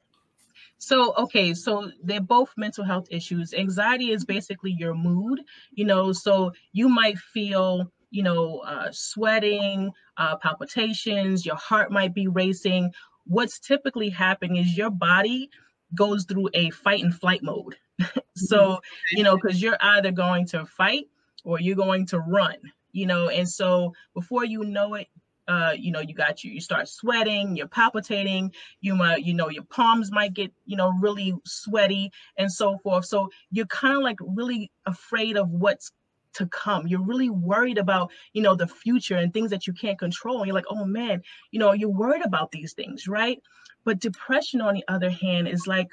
so, okay, so they're both mental health issues. Anxiety is basically your mood, you know, so you might feel, you know, uh, sweating, uh, palpitations, your heart might be racing. What's typically happening is your body goes through a fight and flight mode. *laughs* so, mm-hmm. you know, because you're either going to fight or you're going to run, you know, and so before you know it, uh, you know, you got you, you start sweating, you're palpitating, you might, you know, your palms might get, you know, really sweaty and so forth. So you're kind of like really afraid of what's to come. You're really worried about, you know, the future and things that you can't control. And you're like, oh man, you know, you're worried about these things, right? But depression, on the other hand, is like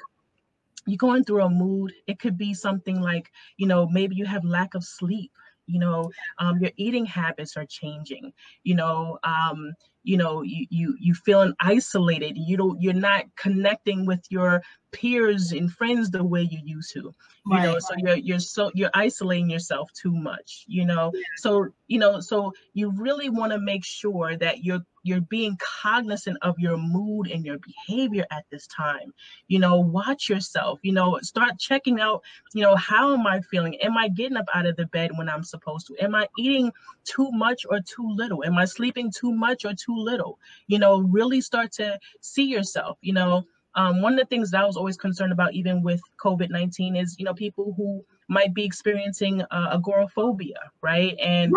you're going through a mood it could be something like you know maybe you have lack of sleep you know um, your eating habits are changing you know um, you know you you you feeling isolated you don't you're not connecting with your peers and friends the way you used to you right. know so you're you're so you're isolating yourself too much you know yeah. so you know so you really want to make sure that you're you're being cognizant of your mood and your behavior at this time. You know watch yourself you know start checking out you know how am i feeling? Am i getting up out of the bed when i'm supposed to? Am i eating too much or too little? Am i sleeping too much or too little? You know really start to see yourself you know. Um, one of the things that I was always concerned about, even with COVID 19, is, you know, people who might be experiencing uh, agoraphobia, right? And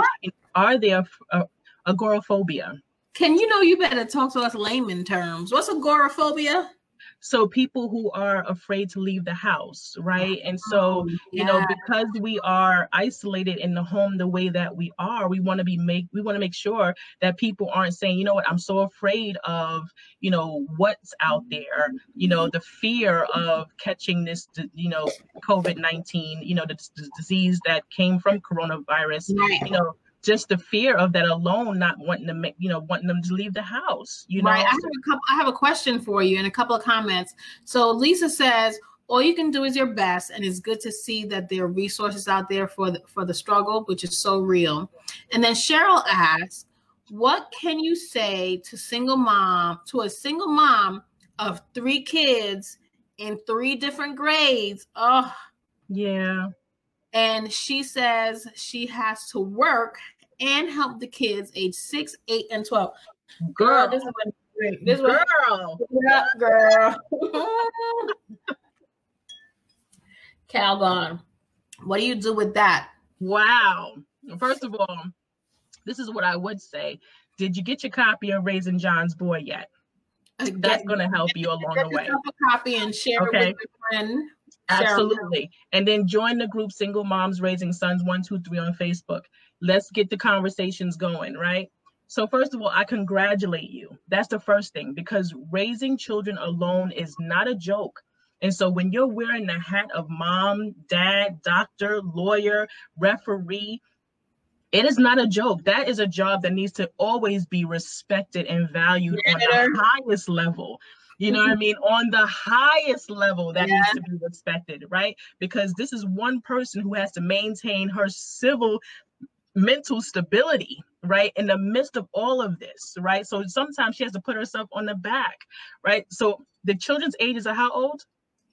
are there uh, agoraphobia? Can you know you better talk to us layman terms? What's agoraphobia? so people who are afraid to leave the house right and so oh, you know because we are isolated in the home the way that we are we want to be make we want to make sure that people aren't saying you know what i'm so afraid of you know what's out there you know the fear of catching this you know covid-19 you know the, the disease that came from coronavirus right. you know just the fear of that alone, not wanting to make, you know, wanting them to leave the house. You know, right. I have a couple. I have a question for you and a couple of comments. So Lisa says, all you can do is your best, and it's good to see that there are resources out there for the, for the struggle, which is so real. And then Cheryl asks, what can you say to single mom to a single mom of three kids in three different grades? Oh, yeah. And she says she has to work and help the kids age six, eight, and 12. Girl, this is great. This girl. Yeah, girl. *laughs* Calgon, what do you do with that? Wow. First of all, this is what I would say. Did you get your copy of Raising John's Boy yet? Uh, That's going to help you along the way. A copy and share okay. it with your friend. Absolutely. And then join the group Single Moms Raising Sons 123 on Facebook. Let's get the conversations going, right? So, first of all, I congratulate you. That's the first thing because raising children alone is not a joke. And so, when you're wearing the hat of mom, dad, doctor, lawyer, referee, it is not a joke. That is a job that needs to always be respected and valued yeah. on the highest level. You know what I mm-hmm. mean? On the highest level that yeah. needs to be respected, right? Because this is one person who has to maintain her civil mental stability, right? In the midst of all of this, right? So sometimes she has to put herself on the back, right? So the children's ages are how old?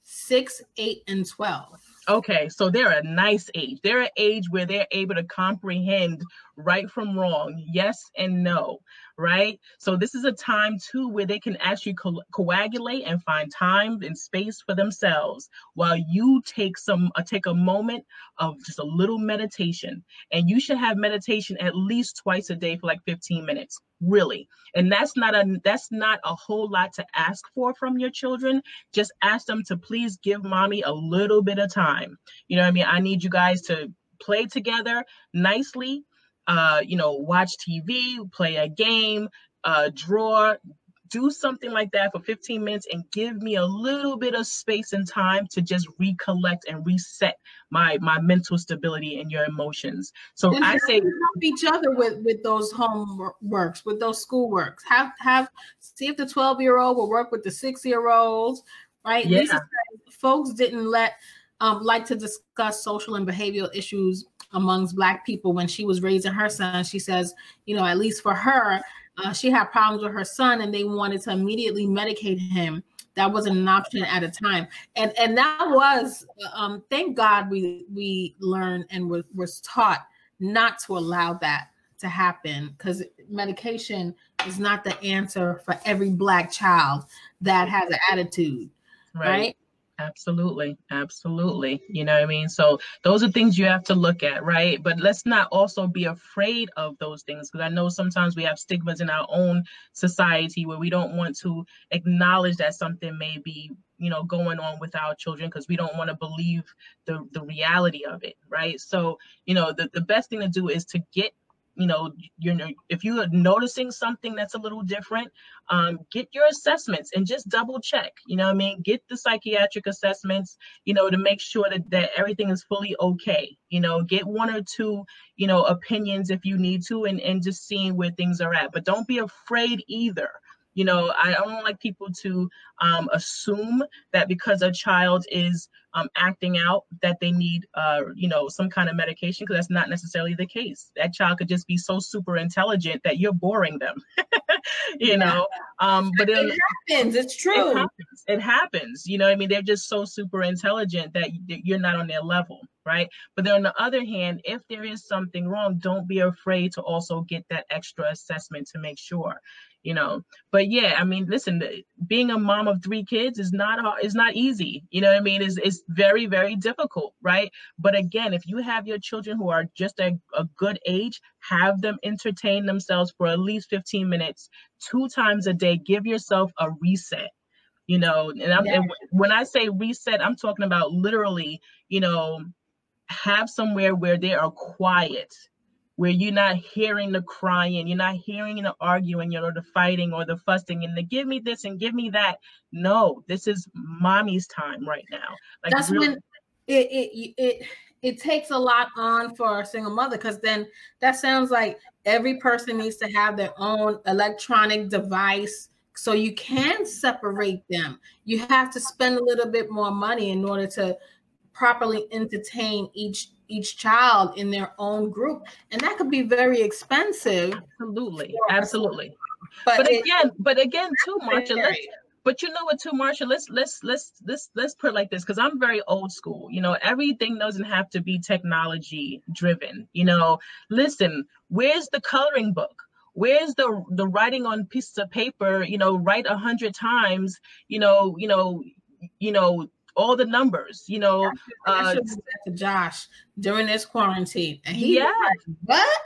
Six, eight, and 12. Okay, so they're a nice age. They're an age where they're able to comprehend right from wrong, yes and no, right? So this is a time too where they can actually co- coagulate and find time and space for themselves while you take some uh, take a moment of just a little meditation. And you should have meditation at least twice a day for like 15 minutes really and that's not a that's not a whole lot to ask for from your children just ask them to please give mommy a little bit of time you know what i mean i need you guys to play together nicely uh, you know, watch TV, play a game, uh, draw, do something like that for 15 minutes and give me a little bit of space and time to just recollect and reset my my mental stability and your emotions. So and I say help each other with with those homeworks, with those schoolworks. Have have see if the 12 year old will work with the six year olds, right? Yeah. Lisa folks didn't let um, like to discuss social and behavioral issues amongst black people when she was raising her son she says you know at least for her uh, she had problems with her son and they wanted to immediately medicate him. That wasn't an option at a time. And and that was um thank god we we learned and was, was taught not to allow that to happen because medication is not the answer for every black child that has an attitude right, right? Absolutely. Absolutely. You know what I mean? So those are things you have to look at, right? But let's not also be afraid of those things because I know sometimes we have stigmas in our own society where we don't want to acknowledge that something may be you know going on with our children because we don't want to believe the the reality of it right so you know the, the best thing to do is to get you know you know if you're noticing something that's a little different um, get your assessments and just double check you know i mean? Get the psychiatric assessments you know to make sure that, that everything is fully okay you know? Get one or two you know opinions if you need to and, and just seeing where things are at but don't be afraid either you know, I don't like people to um, assume that because a child is um, acting out that they need, uh, you know, some kind of medication because that's not necessarily the case. That child could just be so super intelligent that you're boring them, *laughs* you yeah. know. Um, but it, it happens. It's true. It happens. it happens. You know, I mean, they're just so super intelligent that you're not on their level, right? But then on the other hand, if there is something wrong, don't be afraid to also get that extra assessment to make sure you know but yeah i mean listen being a mom of three kids is not is not easy you know what i mean is is very very difficult right but again if you have your children who are just a, a good age have them entertain themselves for at least 15 minutes two times a day give yourself a reset you know and, I'm, yeah. and when i say reset i'm talking about literally you know have somewhere where they are quiet where you're not hearing the crying, you're not hearing the arguing or the fighting or the fussing and the give me this and give me that. No, this is mommy's time right now. Like that's really- when it it it it takes a lot on for a single mother because then that sounds like every person needs to have their own electronic device so you can separate them. You have to spend a little bit more money in order to properly entertain each each child in their own group. And that could be very expensive. Absolutely. Absolutely. But, but again but again too let's but you know what too Marsha let's let's let's let's let's put it like this because i'm very old school. You know everything doesn't have to be technology driven. You know listen where's the coloring book? Where's the the writing on pieces of paper you know write a hundred times you know you know you know all the numbers, you know. Uh, to Josh during this quarantine. And he *laughs* yes. what?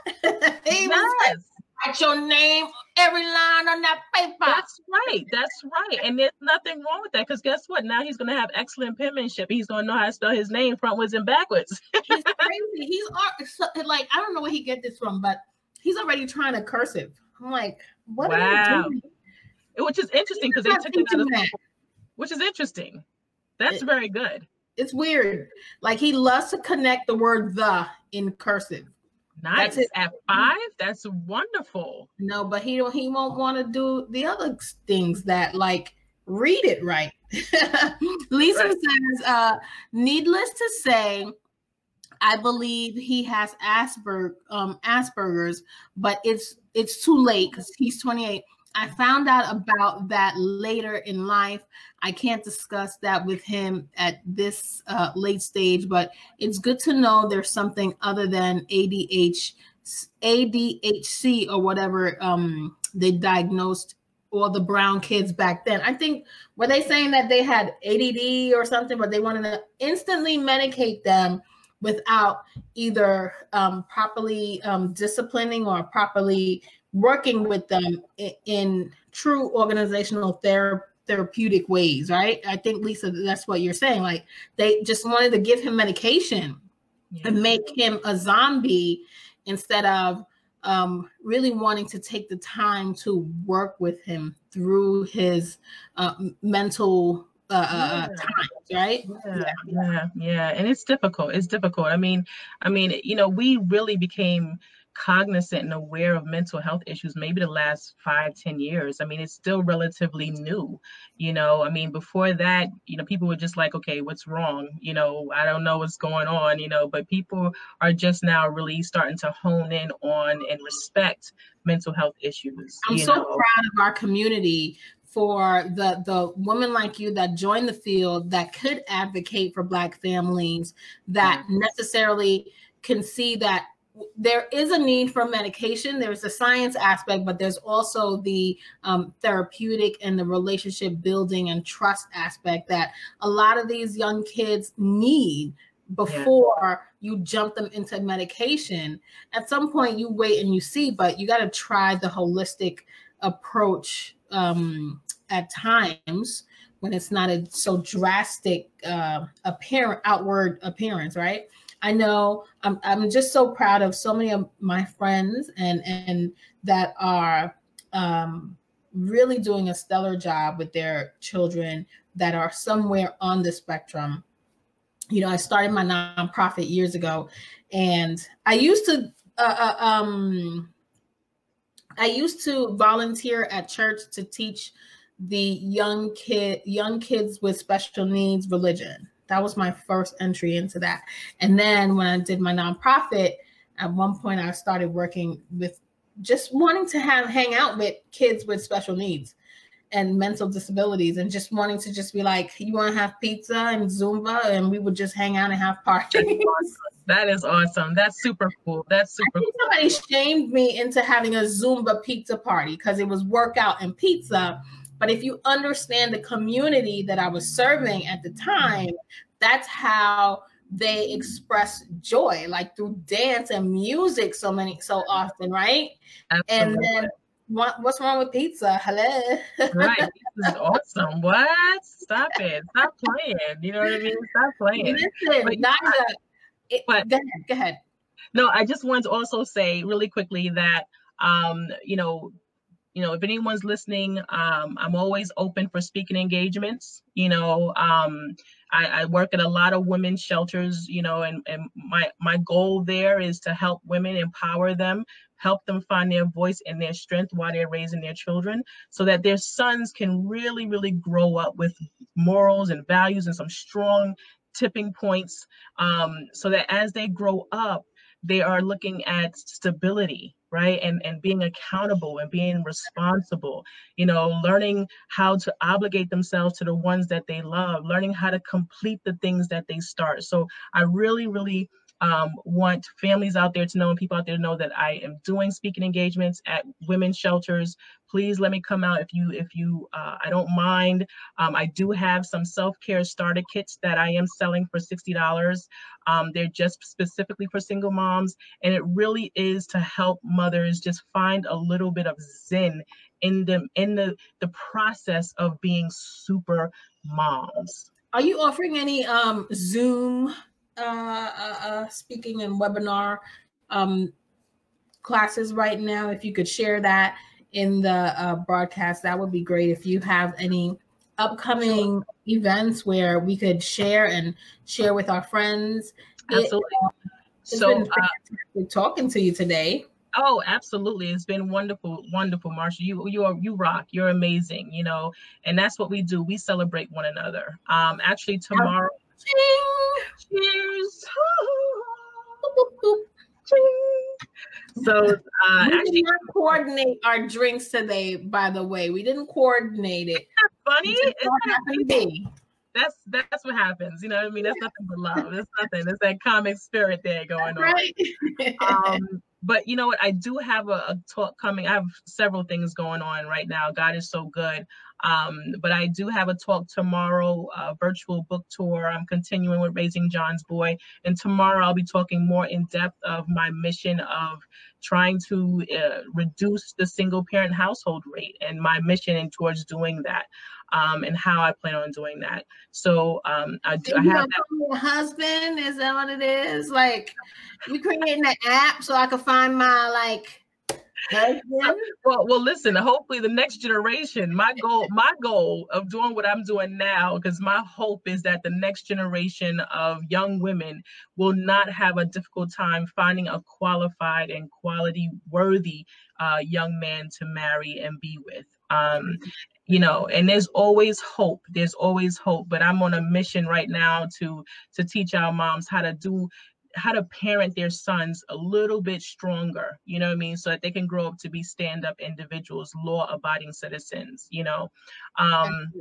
he yes. was write your name, every line on that paper. That's right. That's right. And there's nothing wrong with that because guess what? Now he's going to have excellent penmanship. He's going to know how to spell his name frontwards and backwards. *laughs* he's crazy. He's like, I don't know where he get this from, but he's already trying to cursive. I'm like, what wow. are you doing? Which is interesting because they took it out of, which is interesting. That's it, very good. It's weird. Like he loves to connect the word the in cursive. Nice. That's At five, that's wonderful. No, but he don't he won't want to do the other things that like read it right. *laughs* Lisa right. says, uh, needless to say, I believe he has Asperger um Asperger's, but it's it's too late because he's 28 I found out about that later in life. I can't discuss that with him at this uh, late stage, but it's good to know there's something other than ADH, ADHC or whatever um, they diagnosed all the brown kids back then. I think were they saying that they had ADD or something, but they wanted to instantly medicate them without either um, properly um, disciplining or properly working with them in, in true organizational ther- therapeutic ways, right? I think Lisa, that's what you're saying. Like they just wanted to give him medication yeah. and make him a zombie instead of um, really wanting to take the time to work with him through his uh, mental uh, uh, uh yeah. times, right? Yeah, yeah, yeah, yeah, and it's difficult. It's difficult. I mean, I mean, you know, we really became cognizant and aware of mental health issues maybe the last five ten years i mean it's still relatively new you know i mean before that you know people were just like okay what's wrong you know i don't know what's going on you know but people are just now really starting to hone in on and respect mental health issues i'm so know. proud of our community for the the women like you that join the field that could advocate for black families that mm-hmm. necessarily can see that there is a need for medication. There's a science aspect, but there's also the um, therapeutic and the relationship building and trust aspect that a lot of these young kids need before yeah. you jump them into medication. At some point, you wait and you see, but you got to try the holistic approach um, at times when it's not a so drastic uh, apparent outward appearance, right? I know I'm I'm just so proud of so many of my friends and and that are um, really doing a stellar job with their children that are somewhere on the spectrum. You know, I started my nonprofit years ago, and I used to uh, uh, um, I used to volunteer at church to teach the young kid young kids with special needs religion. That was my first entry into that. And then when I did my nonprofit, at one point I started working with just wanting to have hang out with kids with special needs and mental disabilities and just wanting to just be like, you want to have pizza and Zumba, and we would just hang out and have parties. That is awesome. That's super cool. That's super cool. Somebody shamed me into having a Zumba pizza party because it was workout and pizza. But if you understand the community that I was serving at the time, that's how they express joy, like through dance and music, so many so often, right? Absolutely. And then what, what's wrong with pizza? Hello. right. *laughs* This is awesome. What? Stop it. Stop playing. You know what I mean? Stop playing. Listen, but, not a, it, but, go ahead. Go ahead. No, I just wanted to also say really quickly that um, you know, you know, if anyone's listening, um, I'm always open for speaking engagements. You know, um, I, I, work at a lot of women's shelters, you know, and, and my my goal there is to help women empower them help them find their voice and their strength while they're raising their children so that their sons can really, really grow up with morals and values and some strong tipping points um, so that as they grow up, they are looking at stability right? And and being accountable and being responsible you know learning how to obligate themselves to the ones that they love learning how to complete the things that they start. So i really really um, want families out there to know and people out there to know that I am doing speaking engagements at women's shelters. Please let me come out if you if you uh, I don't mind. Um, I do have some self care starter kits that I am selling for sixty dollars. Um, they're just specifically for single moms, and it really is to help mothers just find a little bit of zen in the in the the process of being super moms. Are you offering any um, Zoom uh, uh, uh, speaking and webinar um, classes right now. If you could share that in the uh, broadcast, that would be great. If you have any upcoming events where we could share and share with our friends. Absolutely. It, uh, so, uh, talking to you today. Oh, absolutely. It's been wonderful, wonderful, Marsha. You you are you rock. You're amazing, you know, and that's what we do. We celebrate one another. Um actually tomorrow Cheers. So uh, we actually, did not coordinate our drinks today. By the way, we didn't coordinate it. Funny. That's that's what happens. You know what I mean? That's nothing but love. It's nothing. It's that comic spirit there going right. on. um, *laughs* but you know what? I do have a, a, talk coming. I have several things going on right now. God is so good. Um, but I do have a talk tomorrow, a virtual book tour. I'm continuing with Raising John's Boy. And tomorrow I'll be talking more in depth of my mission of trying to uh, reduce the single parent household rate and my mission in towards doing that. Um, and how I plan on doing that. So um, I, do, I have that. husband. Is that what it is? Like you creating an app so I can find my like well, well, listen. Hopefully, the next generation. My goal, my goal of doing what I'm doing now, because my hope is that the next generation of young women will not have a difficult time finding a qualified and quality worthy uh, young man to marry and be with. Um, you know and there's always hope there's always hope but i'm on a mission right now to to teach our moms how to do how to parent their sons a little bit stronger, you know what I mean, so that they can grow up to be stand-up individuals, law-abiding citizens, you know. Um,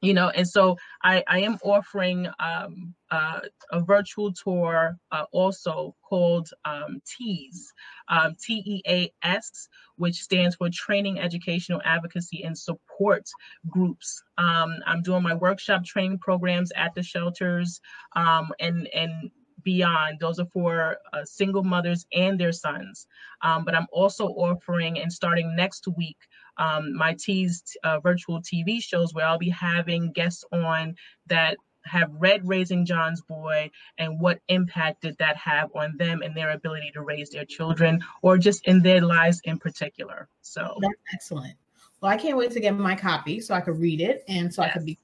you know, and so I, I am offering um, uh, a virtual tour uh, also called um, TEAS, um, T E A S, which stands for Training, Educational Advocacy, and Support Groups. Um, I'm doing my workshop training programs at the shelters um, and and beyond. Those are for uh, single mothers and their sons. Um, but I'm also offering and starting next week um, my TEAS uh, virtual TV shows where I'll be having guests on that have read Raising John's Boy and what impact did that have on them and their ability to raise their children or just in their lives in particular. So that's excellent. Well, I can't wait to get my copy so I could read it and so yes. I could be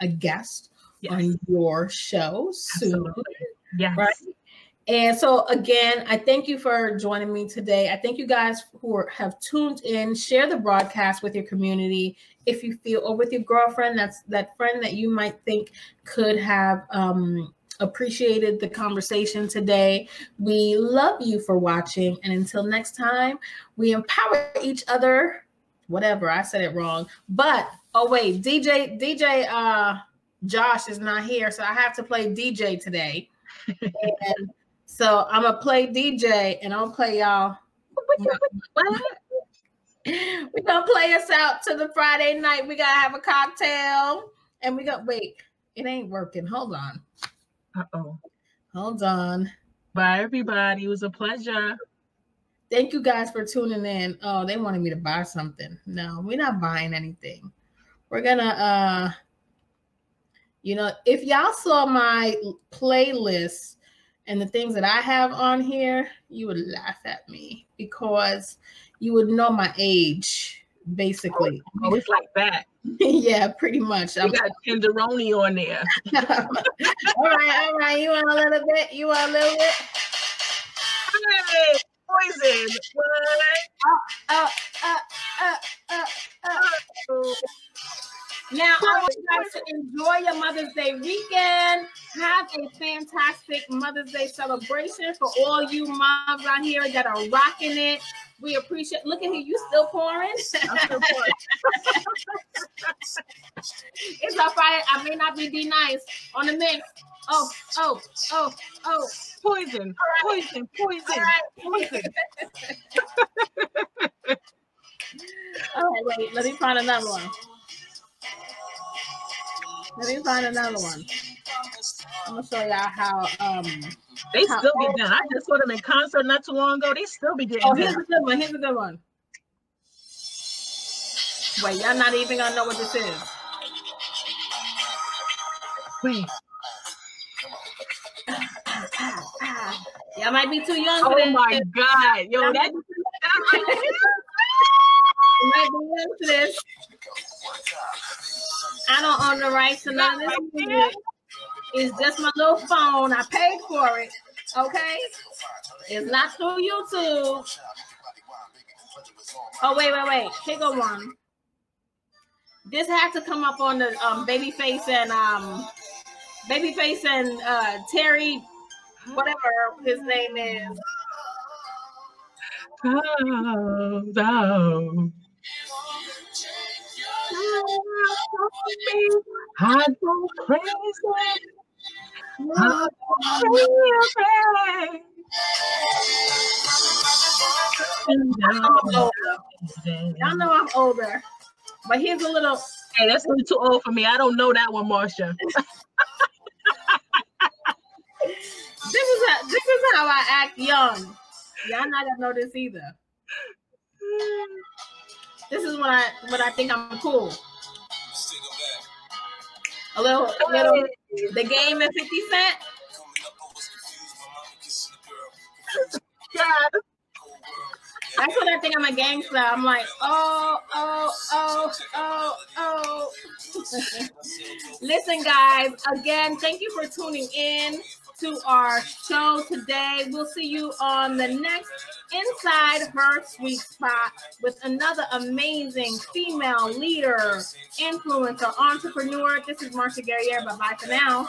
a guest yes. on your show soon. Absolutely. Yes. Right. And so again, I thank you for joining me today. I thank you guys who are, have tuned in. Share the broadcast with your community if you feel, or with your girlfriend. That's that friend that you might think could have um, appreciated the conversation today. We love you for watching, and until next time, we empower each other. Whatever I said it wrong, but oh wait, DJ DJ uh, Josh is not here, so I have to play DJ today. And *laughs* so I'm gonna play DJ and I'll play y'all. *laughs* We're gonna play us out to the Friday night. We gotta have a cocktail and we got wait, it ain't working. Hold on. Uh-oh. Hold on. Bye everybody. It was a pleasure. Thank you guys for tuning in. Oh, they wanted me to buy something. No, we're not buying anything. We're gonna uh you know, if y'all saw my playlist and the things that I have on here, you would laugh at me because you would know my age, basically. Oh, it's like that. *laughs* yeah, pretty much. I got tenderoni on there. *laughs* all right, all right. You want a little bit? You want a little bit? Hey, poison. What? Uh, uh, uh, uh, uh, uh. Now, I want you guys to enjoy your Mother's Day weekend. Have a fantastic Mother's Day celebration for all you moms out here that are rocking it. We appreciate. Look at here, you still pouring. still pouring. *laughs* it's all right. I may not be D-Nice on the mix. Oh, oh, oh, oh. Poison, right. poison, poison, right. poison. *laughs* *laughs* all right, wait. Let me find another one. Let me find another one. I'm gonna show y'all how um they how still get done. I just saw them in concert not too long ago. They still be getting Oh, here's a good one. Here's a good one. Wait, y'all not even gonna know what this is. Wait. Y'all might be too young for oh this. Oh my god, yo, that might be young for this. I don't own the rights to none of this music. It's just my little phone. I paid for it. Okay? It's not through YouTube. Oh, wait, wait, wait. Here go one. This had to come up on the um, Babyface and um Babyface and uh Terry, whatever his name is. Oh, oh. I go crazy. I go crazy. Y'all know I'm older, but here's a little. Hey, that's a little too old for me. I don't know that one, Marsha. *laughs* this is a, this is how I act young. Y'all not gonna know this either. This is when I when I think I'm cool. A little, a little. The game at Fifty Cent. God. That's when I think I'm a gangster. I'm like, oh, oh, oh, oh, oh. *laughs* Listen, guys, again, thank you for tuning in to our show today. We'll see you on the next Inside Her Suite Spot with another amazing female leader, influencer, entrepreneur. This is Marsha Guerriere. Bye bye for now.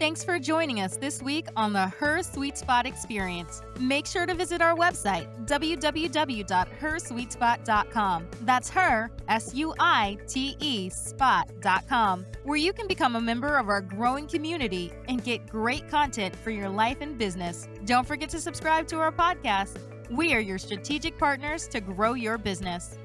Thanks for joining us this week on the Her Suite Spot Experience. Make sure to visit our website, www.hersuitespot.com. That's her, S U I T E, spot.com, where you can become a member of our growing community and get great content for your life and business. Don't forget to subscribe to our podcast. We are your strategic partners to grow your business.